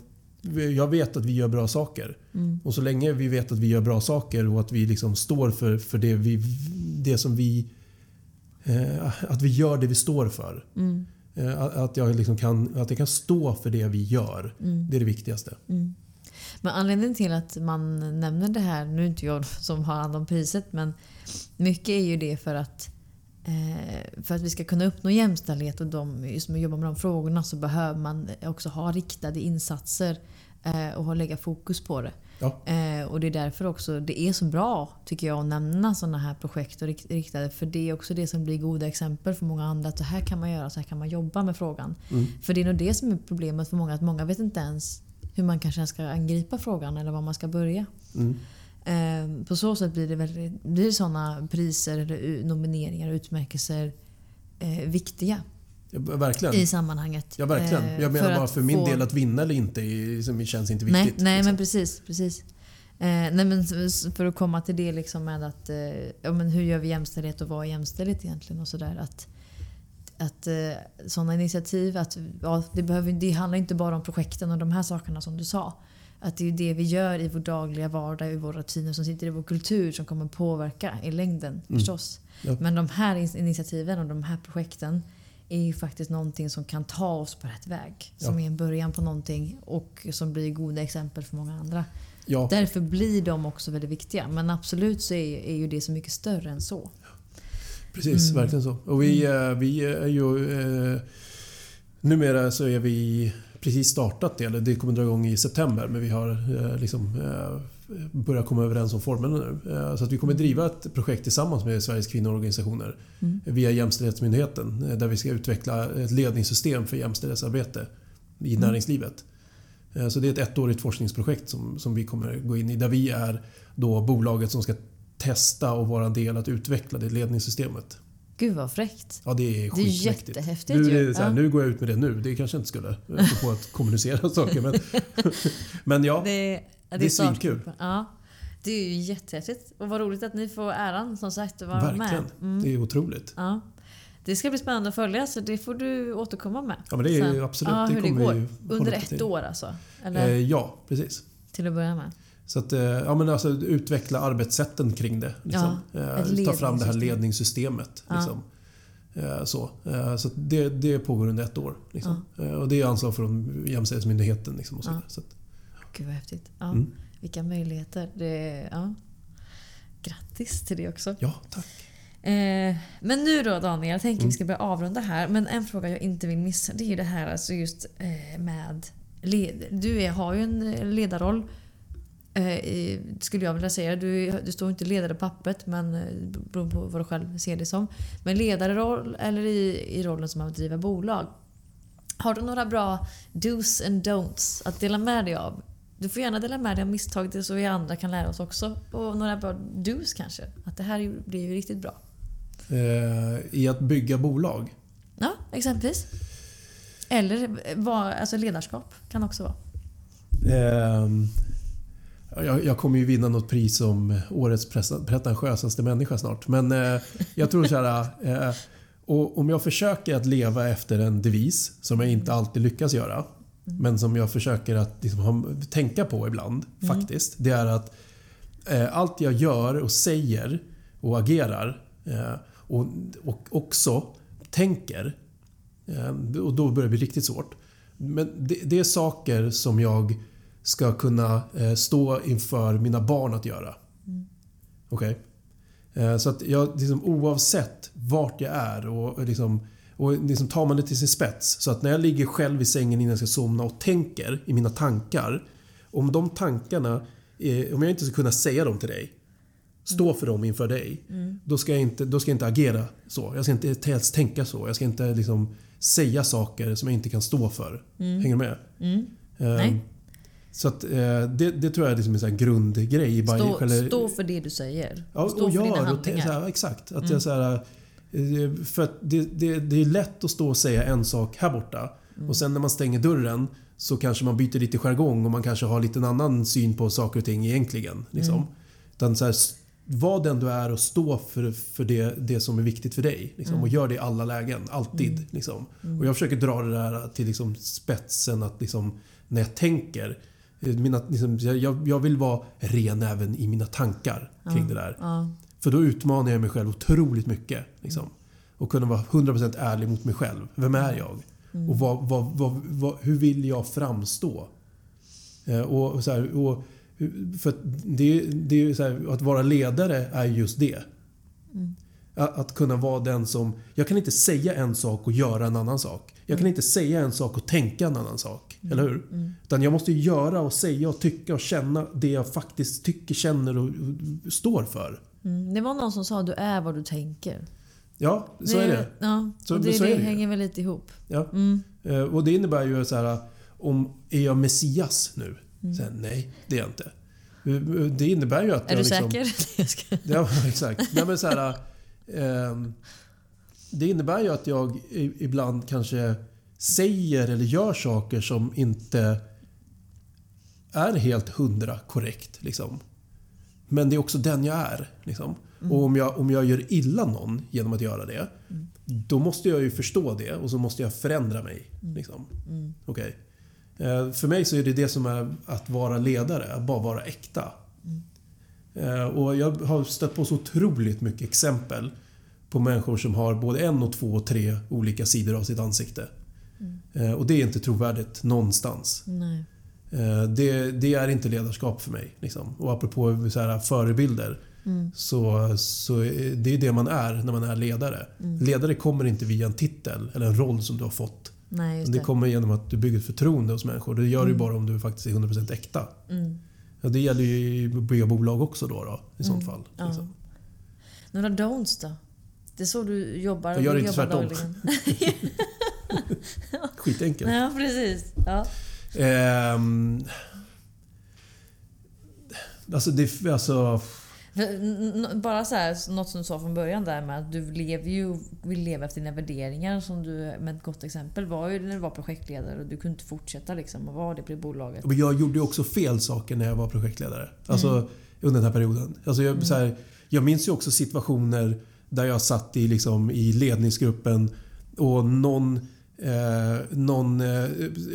jag vet att vi gör bra saker. Mm. Och så länge vi vet att vi gör bra saker och att vi liksom står för, för det, vi, det som vi... Eh, att vi gör det vi står för. Mm. Eh, att jag, liksom kan, att jag kan stå för det vi gör. Mm. Det är det viktigaste. Mm. Men anledningen till att man nämner det här, nu är inte jag som har hand om priset, men mycket är ju det för att eh, för att vi ska kunna uppnå jämställdhet och de som jobbar med de frågorna så behöver man också ha riktade insatser eh, och lägga fokus på det. Ja. Eh, och det är därför också det är så bra tycker jag att nämna sådana här projekt och riktade. För det är också det som blir goda exempel för många andra. Att så här kan man göra, så här kan man jobba med frågan. Mm. För det är nog det som är problemet för många. Att många vet inte ens hur man kanske ska angripa frågan eller var man ska börja. Mm. Eh, på så sätt blir det, väldigt, blir sådana priser, eller nomineringar och utmärkelser eh, viktiga. Ja, verkligen. i sammanhanget. Ja, verkligen. Eh, Jag menar för bara för min få- del att vinna eller inte är- känns inte Nej, viktigt. nej liksom. men precis. precis. Eh, nej, men för att komma till det liksom med att eh, ja, men hur gör vi jämställdhet och vad är jämställdhet egentligen och sådär. Att, att eh, sådana initiativ, att, ja, det, behöver, det handlar inte bara om projekten och de här sakerna som du sa. Att det är det vi gör i vår dagliga vardag, i våra rutiner som sitter i vår kultur som kommer påverka i längden förstås. Ja. Men de här in- initiativen och de här projekten är ju faktiskt någonting som kan ta oss på rätt väg. Som Ja. är en början på någonting och som blir goda exempel för många andra. Ja, Därför blir de också väldigt viktiga. Men absolut så är, är ju det så mycket större än så. precis. Mm. Verkligen så. Och vi, eh, vi är ju... Eh, numera så är vi precis startat det. Eller det kommer dra igång i september. Men vi har eh, liksom eh, börjat komma överens om formerna nu. Eh, så att vi kommer driva ett projekt tillsammans med Sveriges kvinnoorganisationer Mm. via Jämställdhetsmyndigheten. eh, Där vi ska utveckla ett ledningssystem för jämställdhetsarbete i Mm. näringslivet. Eh, Så det är ett ettårigt forskningsprojekt som, som vi kommer gå in i. Där vi är då bolaget som ska testa och vara en del att utveckla det ledningssystemet. Gud vad fräckt. Ja, det är Det är skitmäktigt. jättehäftigt Nu, ju. här, Ja. nu går jag ut med det nu. Det kanske jag inte skulle. På att kommunicera saker. Men, men ja, Det, är- ja, det är svinkul. Ja. Det är ju jättehäftigt. Och vad roligt att ni får äran som sagt att vara verkligen. med. Mm. Det är otroligt. Ja. Det ska bli spännande att följa så det får du återkomma med. Ja, men det är sen. absolut. Ja, det hur det kommer går. ju Under ett till. år alltså? Eller Eh, ja, precis. till att börja med? Så att, eh, ja, men alltså, utveckla arbetssätten kring det. Liksom. ett Eh, ta fram det här ledningssystem. ledningssystemet. Ja. Liksom. Eh, Så, så det, det pågår under ett år. Liksom. Eh, Och det är ansvar från Jämställdhetsmyndigheten. Liksom, och så Ja. så att, Gud vad häftigt. Ja. Mm. Vilka möjligheter. Det, ja. Grattis till det också. ja, tack. Eh, men nu då Daniel, jag tänker Mm. vi ska börja avrunda här. Men en fråga jag inte vill missa det är ju det här alltså just eh, med... Led, du är, har ju en eh, ledarroll. Eh, i, skulle jag vilja säga. Du, du står inte ledare på pappret men eh, beroende på vad du själv ser det som. Men ledarroll eller i, i rollen som att driva bolag. Har du några bra dos and don'ts att dela med dig av? Du får gärna dela med dig av misstag så vi andra kan lära oss också. Och några bra dos kanske. Att det här blir ju riktigt bra. Eh, I att bygga bolag. Ja, exempelvis. Eller vad, alltså ledarskap kan också vara. Ehm, jag, jag kommer ju vinna något pris som årets pretentiösaste människa snart. Men eh, jag tror så här. Eh, och om jag försöker att leva efter en devis som jag inte alltid lyckas göra. Men som jag försöker att liksom, ha, tänka på ibland faktiskt. Det är att eh, allt jag gör och säger och agerar eh, och, och också tänker Eh, Och då börjar det bli riktigt svårt. Men det, det är saker som jag ska kunna eh, stå inför mina barn att göra. Okej? Eh, Så att jag, liksom, oavsett vart jag är och, liksom, och liksom tar man det till sin spets. Så att när jag ligger själv i sängen innan jag ska somna och tänker i mina tankar. Om de tankarna, eh, om jag inte ska kunna säga dem till dig. Stå för dem inför dig. Då, ska jag inte, då ska jag inte agera så. Jag ska inte ens tänka så. Jag ska inte liksom säga saker som jag inte kan stå för. Hänger du med? Mm. Eh, Nej. Så att, eh, det, det tror jag är liksom en sån här grundgrej. i bara- Stå, stå för det du säger. Ja, stå och för dina och te- handlingar. här, Exakt. Att jag, så här, för att det, det, det är lätt att stå och säga en sak här borta. Och sen när man stänger dörren så kanske man byter lite jargong och man kanske har lite en annan syn på saker och ting egentligen. Liksom. Utan så här, var den du är och stå för, för det, det som är viktigt för dig. Liksom, Och gör det i alla lägen. Alltid. Liksom. Och jag försöker dra det där till liksom, spetsen att liksom, när jag tänker eh, mina, liksom, jag, jag vill vara ren även i mina tankar kring det där. Ja. För då utmanar jag mig själv otroligt mycket. Liksom. Och kunna vara 100% ärlig mot mig själv. Vem är jag? Och vad, vad, vad, hur vill jag framstå? Eh, och så här, och, för det, det är här, att vara ledare är just det. Att, att kunna vara den som... Jag kan inte säga en sak och göra en annan sak. Jag kan inte säga en sak och tänka en annan sak. Eller hur? Utan jag måste göra och säga och tycka och känna det jag faktiskt tycker, känner och står för. Mm. Det var någon som sa du är vad du tänker. Ja, så är det. Ja, Så- det, så det det hänger väl lite ihop. Ja. Mm. Eh, Och det innebär ju så här, om är jag Messias nu? Så här, nej, det är jag inte. Eh, Det innebär ju att Är du liksom, säker? Ja, exakt. Nej, men så här, ehm, det innebär ju att jag ibland kanske säger eller gör saker som inte är helt hundra korrekt. Liksom. Men det är också den jag är. Liksom. Och om jag, om jag gör illa någon genom att göra det, då måste jag ju förstå det och så måste jag förändra mig. Liksom. Okej. Eh, För mig så är det det som är att vara ledare, att bara vara äkta. Eh, Och jag har stött på så otroligt mycket exempel på människor som har både en och två och tre olika sidor av sitt ansikte. Eh, Och det är inte trovärdigt någonstans. Nej. Eh, Det, det är inte ledarskap för mig. Liksom. Och apropå så här förebilder. Så, så är det är det man är när man är ledare. Ledare kommer inte via en titel eller en roll som du har fått. Nej, Det det. kommer genom att du bygger ett förtroende hos människor. Det gör du ju bara om du faktiskt är 100% äkta. Mm. Ja, det gäller ju att bygga bolag också då, då i sånt fall. Ja. Liksom. Några don'ts då? Det är så du jobbar. Jag gör du inte tvärtom. Skitenkelt. Ja, precis. Ja. Ehm, alltså, det, alltså, Bara så här, något som du sa från början där med att du lever ju, vill leva efter dina värderingar. Som du, med ett gott exempel var ju när du var projektledare och du kunde inte fortsätta liksom och vara det på bolaget. Men jag gjorde ju också fel saker när jag var projektledare. Alltså under den här perioden. Alltså jag, så här, jag minns ju också situationer där jag satt i, liksom, i ledningsgruppen och någon Eh, någon, eh,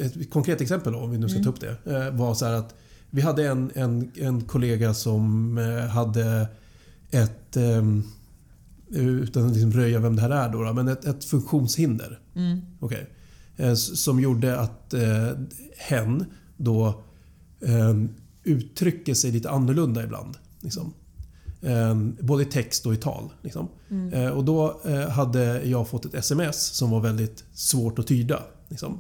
ett konkret exempel då, om vi nu ska ta upp det. Eh, var så att vi hade en, en, en kollega som eh, hade ett ehm, utan att liksom röja vem det här är då, då men ett, ett funktionshinder. Mm. Okej. Eh, Som gjorde att eh, hen då eh, uttrycker sig lite annorlunda ibland. Liksom. Eh, både i text och i tal. Liksom. Eh, och då eh, hade jag fått ett sms som var väldigt svårt att tyda. Liksom.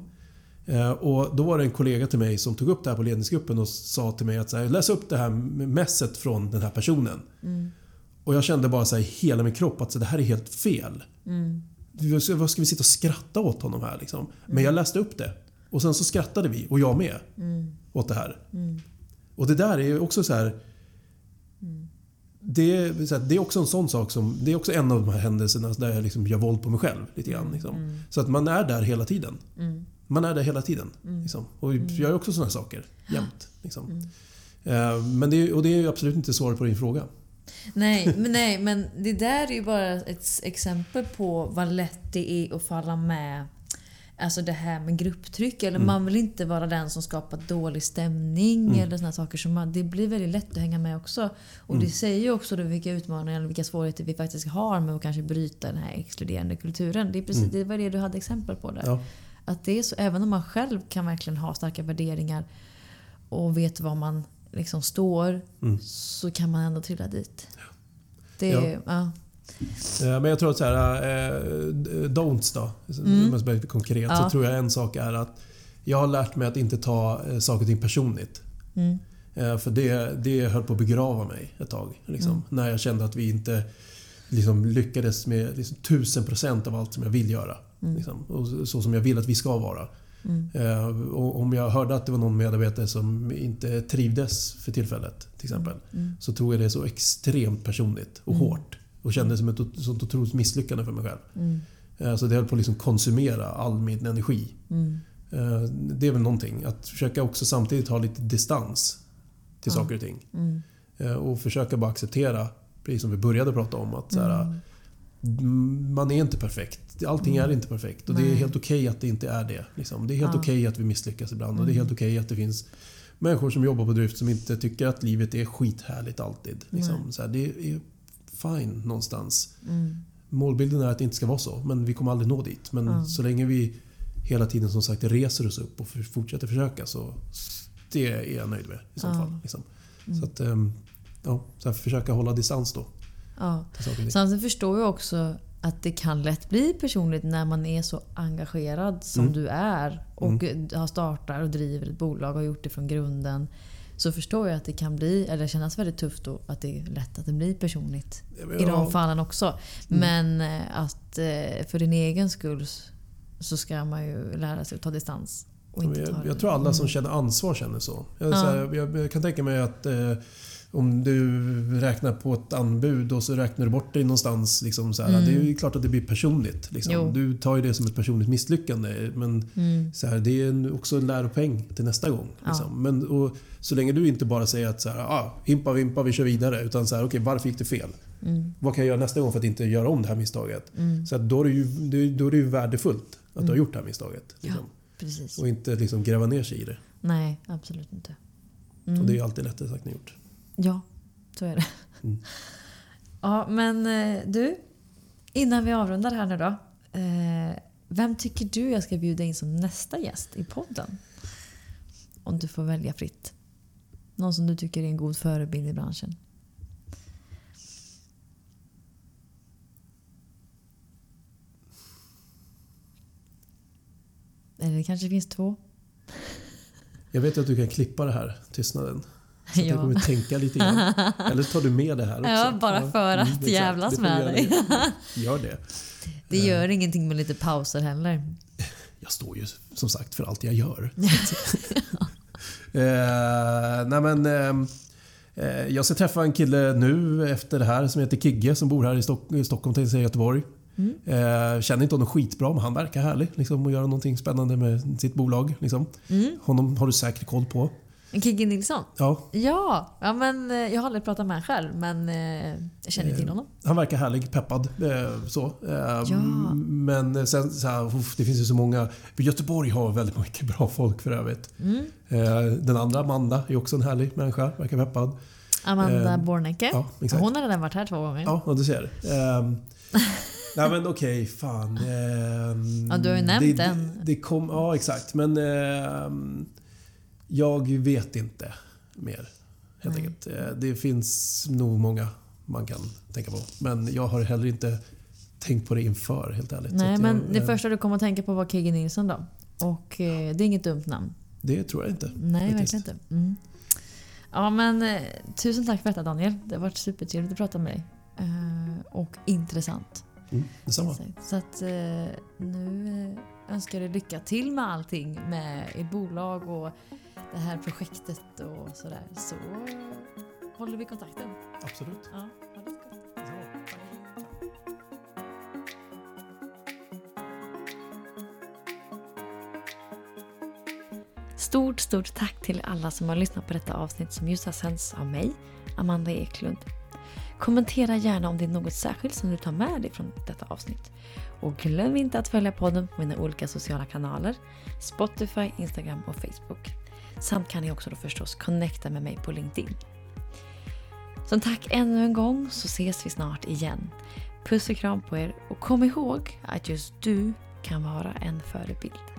Eh, och då var det en kollega till mig som tog upp det här på ledningsgruppen och sa till mig att så här, läs upp det här messet från den här personen. Och jag kände bara så här, i hela min kropp att så, det här är helt fel. Ska- Vad ska vi sitta och skratta åt honom här liksom? Men jag läste upp det. Och sen så skrattade vi, och jag med, åt det här. Och det där är ju också så här... Det, det är också en sån sak som... Det är också en av de här händelserna där jag liksom gör våld på mig själv. lite grann. Liksom. Så att man är där hela tiden. Man är där hela tiden. Liksom. Och jag gör också såna här saker jämt. Liksom. Eh, Men det, är- och det är ju absolut inte svaret på din fråga. Nej, men, nej, men det där är ju bara ett exempel på vad lätt det är att falla med Alltså det här med grupptryck. Eller man vill inte vara den som skapar dålig stämning eller såna saker. Som man, det blir väldigt lätt att hänga med också. Och det säger ju också då vilka utmaningar och vilka svårigheter vi faktiskt har med att kanske bryta den här exkluderande kulturen. Det, är precis, det var det du hade exempel på där. Ja. Att det är så, även om man själv kan verkligen ha starka värderingar och vet var man liksom står Mm. så kan man ändå trilla dit. Det Ja. ja. Eh, Men jag tror att så här, eh, don'ts då, Mm. om jag ska vara konkret, Ja. så tror jag en sak är att jag har lärt mig att inte ta eh, saker och ting personligt. Mm. Eh, För det, det höll på att begrava mig ett tag. Liksom, Mm. När jag kände att vi inte liksom, lyckades med liksom, 1000% av allt som jag vill göra. Mm. Liksom, och så- som jag vill att vi ska vara. Eh, och om jag hörde att det var någon medarbetare som inte trivdes för tillfället till exempel. Mm. Så tog jag det så extremt personligt och hårt. Och kände det som ett sånt otroligt misslyckande för mig själv. Mm. Eh, Så det höll på att liksom konsumera all min energi. Mm. Eh, Det är väl någonting. Att försöka också samtidigt ha lite distans till saker och ting. Mm. Eh, Och försöka bara acceptera, precis som vi började prata om, att här, Mm. mm, man är inte perfekt. Allting är inte perfekt. Och det är Nej. helt okej att det inte är det. Liksom. Det är helt Ja. okej att vi misslyckas ibland. Och det är helt okej att det finns människor som jobbar på drift som inte tycker att livet är skithärligt alltid. Liksom. Så här, det är fine någonstans. Mm. Målbilden är att det inte ska vara så, men vi kommer aldrig nå dit. Men Ja. så länge vi hela tiden som sagt reser oss upp och fortsätter försöka så det är jag nöjd med i Ja. fall. Liksom. Så att ehm, ja, så här, försöka hålla distans då. Ja. Samtidigt förstår jag också att det kan lätt bli personligt när man är så engagerad som Mm. du är och har startat och driver ett bolag och har gjort det från grunden. Så förstår jag att det kan bli, eller kännas väldigt tufft då, att det är lätt att det blir personligt. I de fallen också. Men eh, att eh, för din egen skull så ska man ju lära sig att ta distans. Och inte ta Jag, det- jag tror alla som känner ansvar känner så. Jag, Ja. så här, jag, jag kan tänka mig att eh, om du räknar på ett anbud och så räknar du bort dig någonstans. Liksom så här, Mm. Det är ju klart att det blir personligt. Liksom. Du tar ju det som ett personligt misslyckande. Men Mm. så här, det är också en läropoäng till nästa gång. Ja. Liksom. Men, och, så länge du inte bara säger att så här, ah, himpa vimpa, vi kör vidare. Utan så här, okej, varför gick det fel? Mm. Vad kan jag göra nästa gång för att inte göra om det här misstaget? Mm. Så att då, är det ju, då är det ju värdefullt att du har gjort det här misstaget. Liksom. Precis. Och inte liksom gräva ner sig i det. Nej, absolut inte. Mm. Och det är ju alltid lättare sagt än gjort. Ja, så är det. Mm. Ja, men eh, du. Innan vi avrundar här nu då. Eh, vem tycker du jag ska bjuda in som nästa gäst i podden? Om du får välja fritt. Någon som du tycker är en god förebild i branschen. Eller det kanske finns två. Jag vet att du kan klippa det här, tystnaden. Så att Ja. jag kommer tänka lite grann. Eller tar du med det här också? Ja, bara för att exakt. jävlas med dig. Gör det. Det gör ingenting med lite pauser heller. Jag står ju som sagt för allt jag gör. eh, nej men, eh, jag ska träffa en kille nu efter det här som heter Kigge som bor här i, Stock- Stockholm, tänkte säga Göteborg. Mm. Eh, känner inte honom skitbra men han verkar härlig liksom, och göra någonting spännande med sitt bolag. Liksom. Mm. Honom har du säkert koll på. Kigge Nilsson? Ja, Ja, ja men eh, jag har aldrig pratat med honom själv men eh, jag känner till honom. Han verkar härlig, peppad. Eh, så. Eh, Ja. Men sen så här, det finns ju så många. Göteborg har väldigt mycket bra folk för övrigt. Mm. Eh, den andra, Amanda, är också en härlig människa. Verkar peppad. Amanda Eh, Bornecke. Ja, exakt. Hon har redan varit här två gånger. Ja, du ser. Eh, nej men okej, fan. Eh, Ja, du har ju nämnt det, den. Det, det kom, ja, exakt. Men eh, jag vet inte mer. Helt Nej. enkelt. Eh, Det finns nog många man kan tänka på. Men jag har heller inte tänkt på det inför, helt ärligt. Nej, men jag, det eh, första du kom att tänka på var Kigge Nilsson då. Och eh, det är inget dumt namn. Det tror jag inte. Nej, Faktiskt. verkligen inte. Mm. Ja, men tusen tack för detta Daniel. Det har varit supertrevligt att prata med dig. Och intressant. Mm, detsamma. Så att nu önskar jag dig lycka till med allting med ert bolag och det här projektet och sådär. Så håller vi kontakten. Absolut. Ja, ha det så gott. Detsamma. Stort, stort tack till alla som har lyssnat på detta avsnitt som just har sänds av mig, Amanda Eklund. Kommentera gärna om det är något särskilt som du tar med dig från detta avsnitt. Och glöm inte att följa podden på mina olika sociala kanaler, Spotify, Instagram och Facebook. Samt kan ni också då förstås connecta med mig på LinkedIn. Som tack ännu en gång så ses vi snart igen. Puss och kram på er och kom ihåg att just du kan vara en förebild.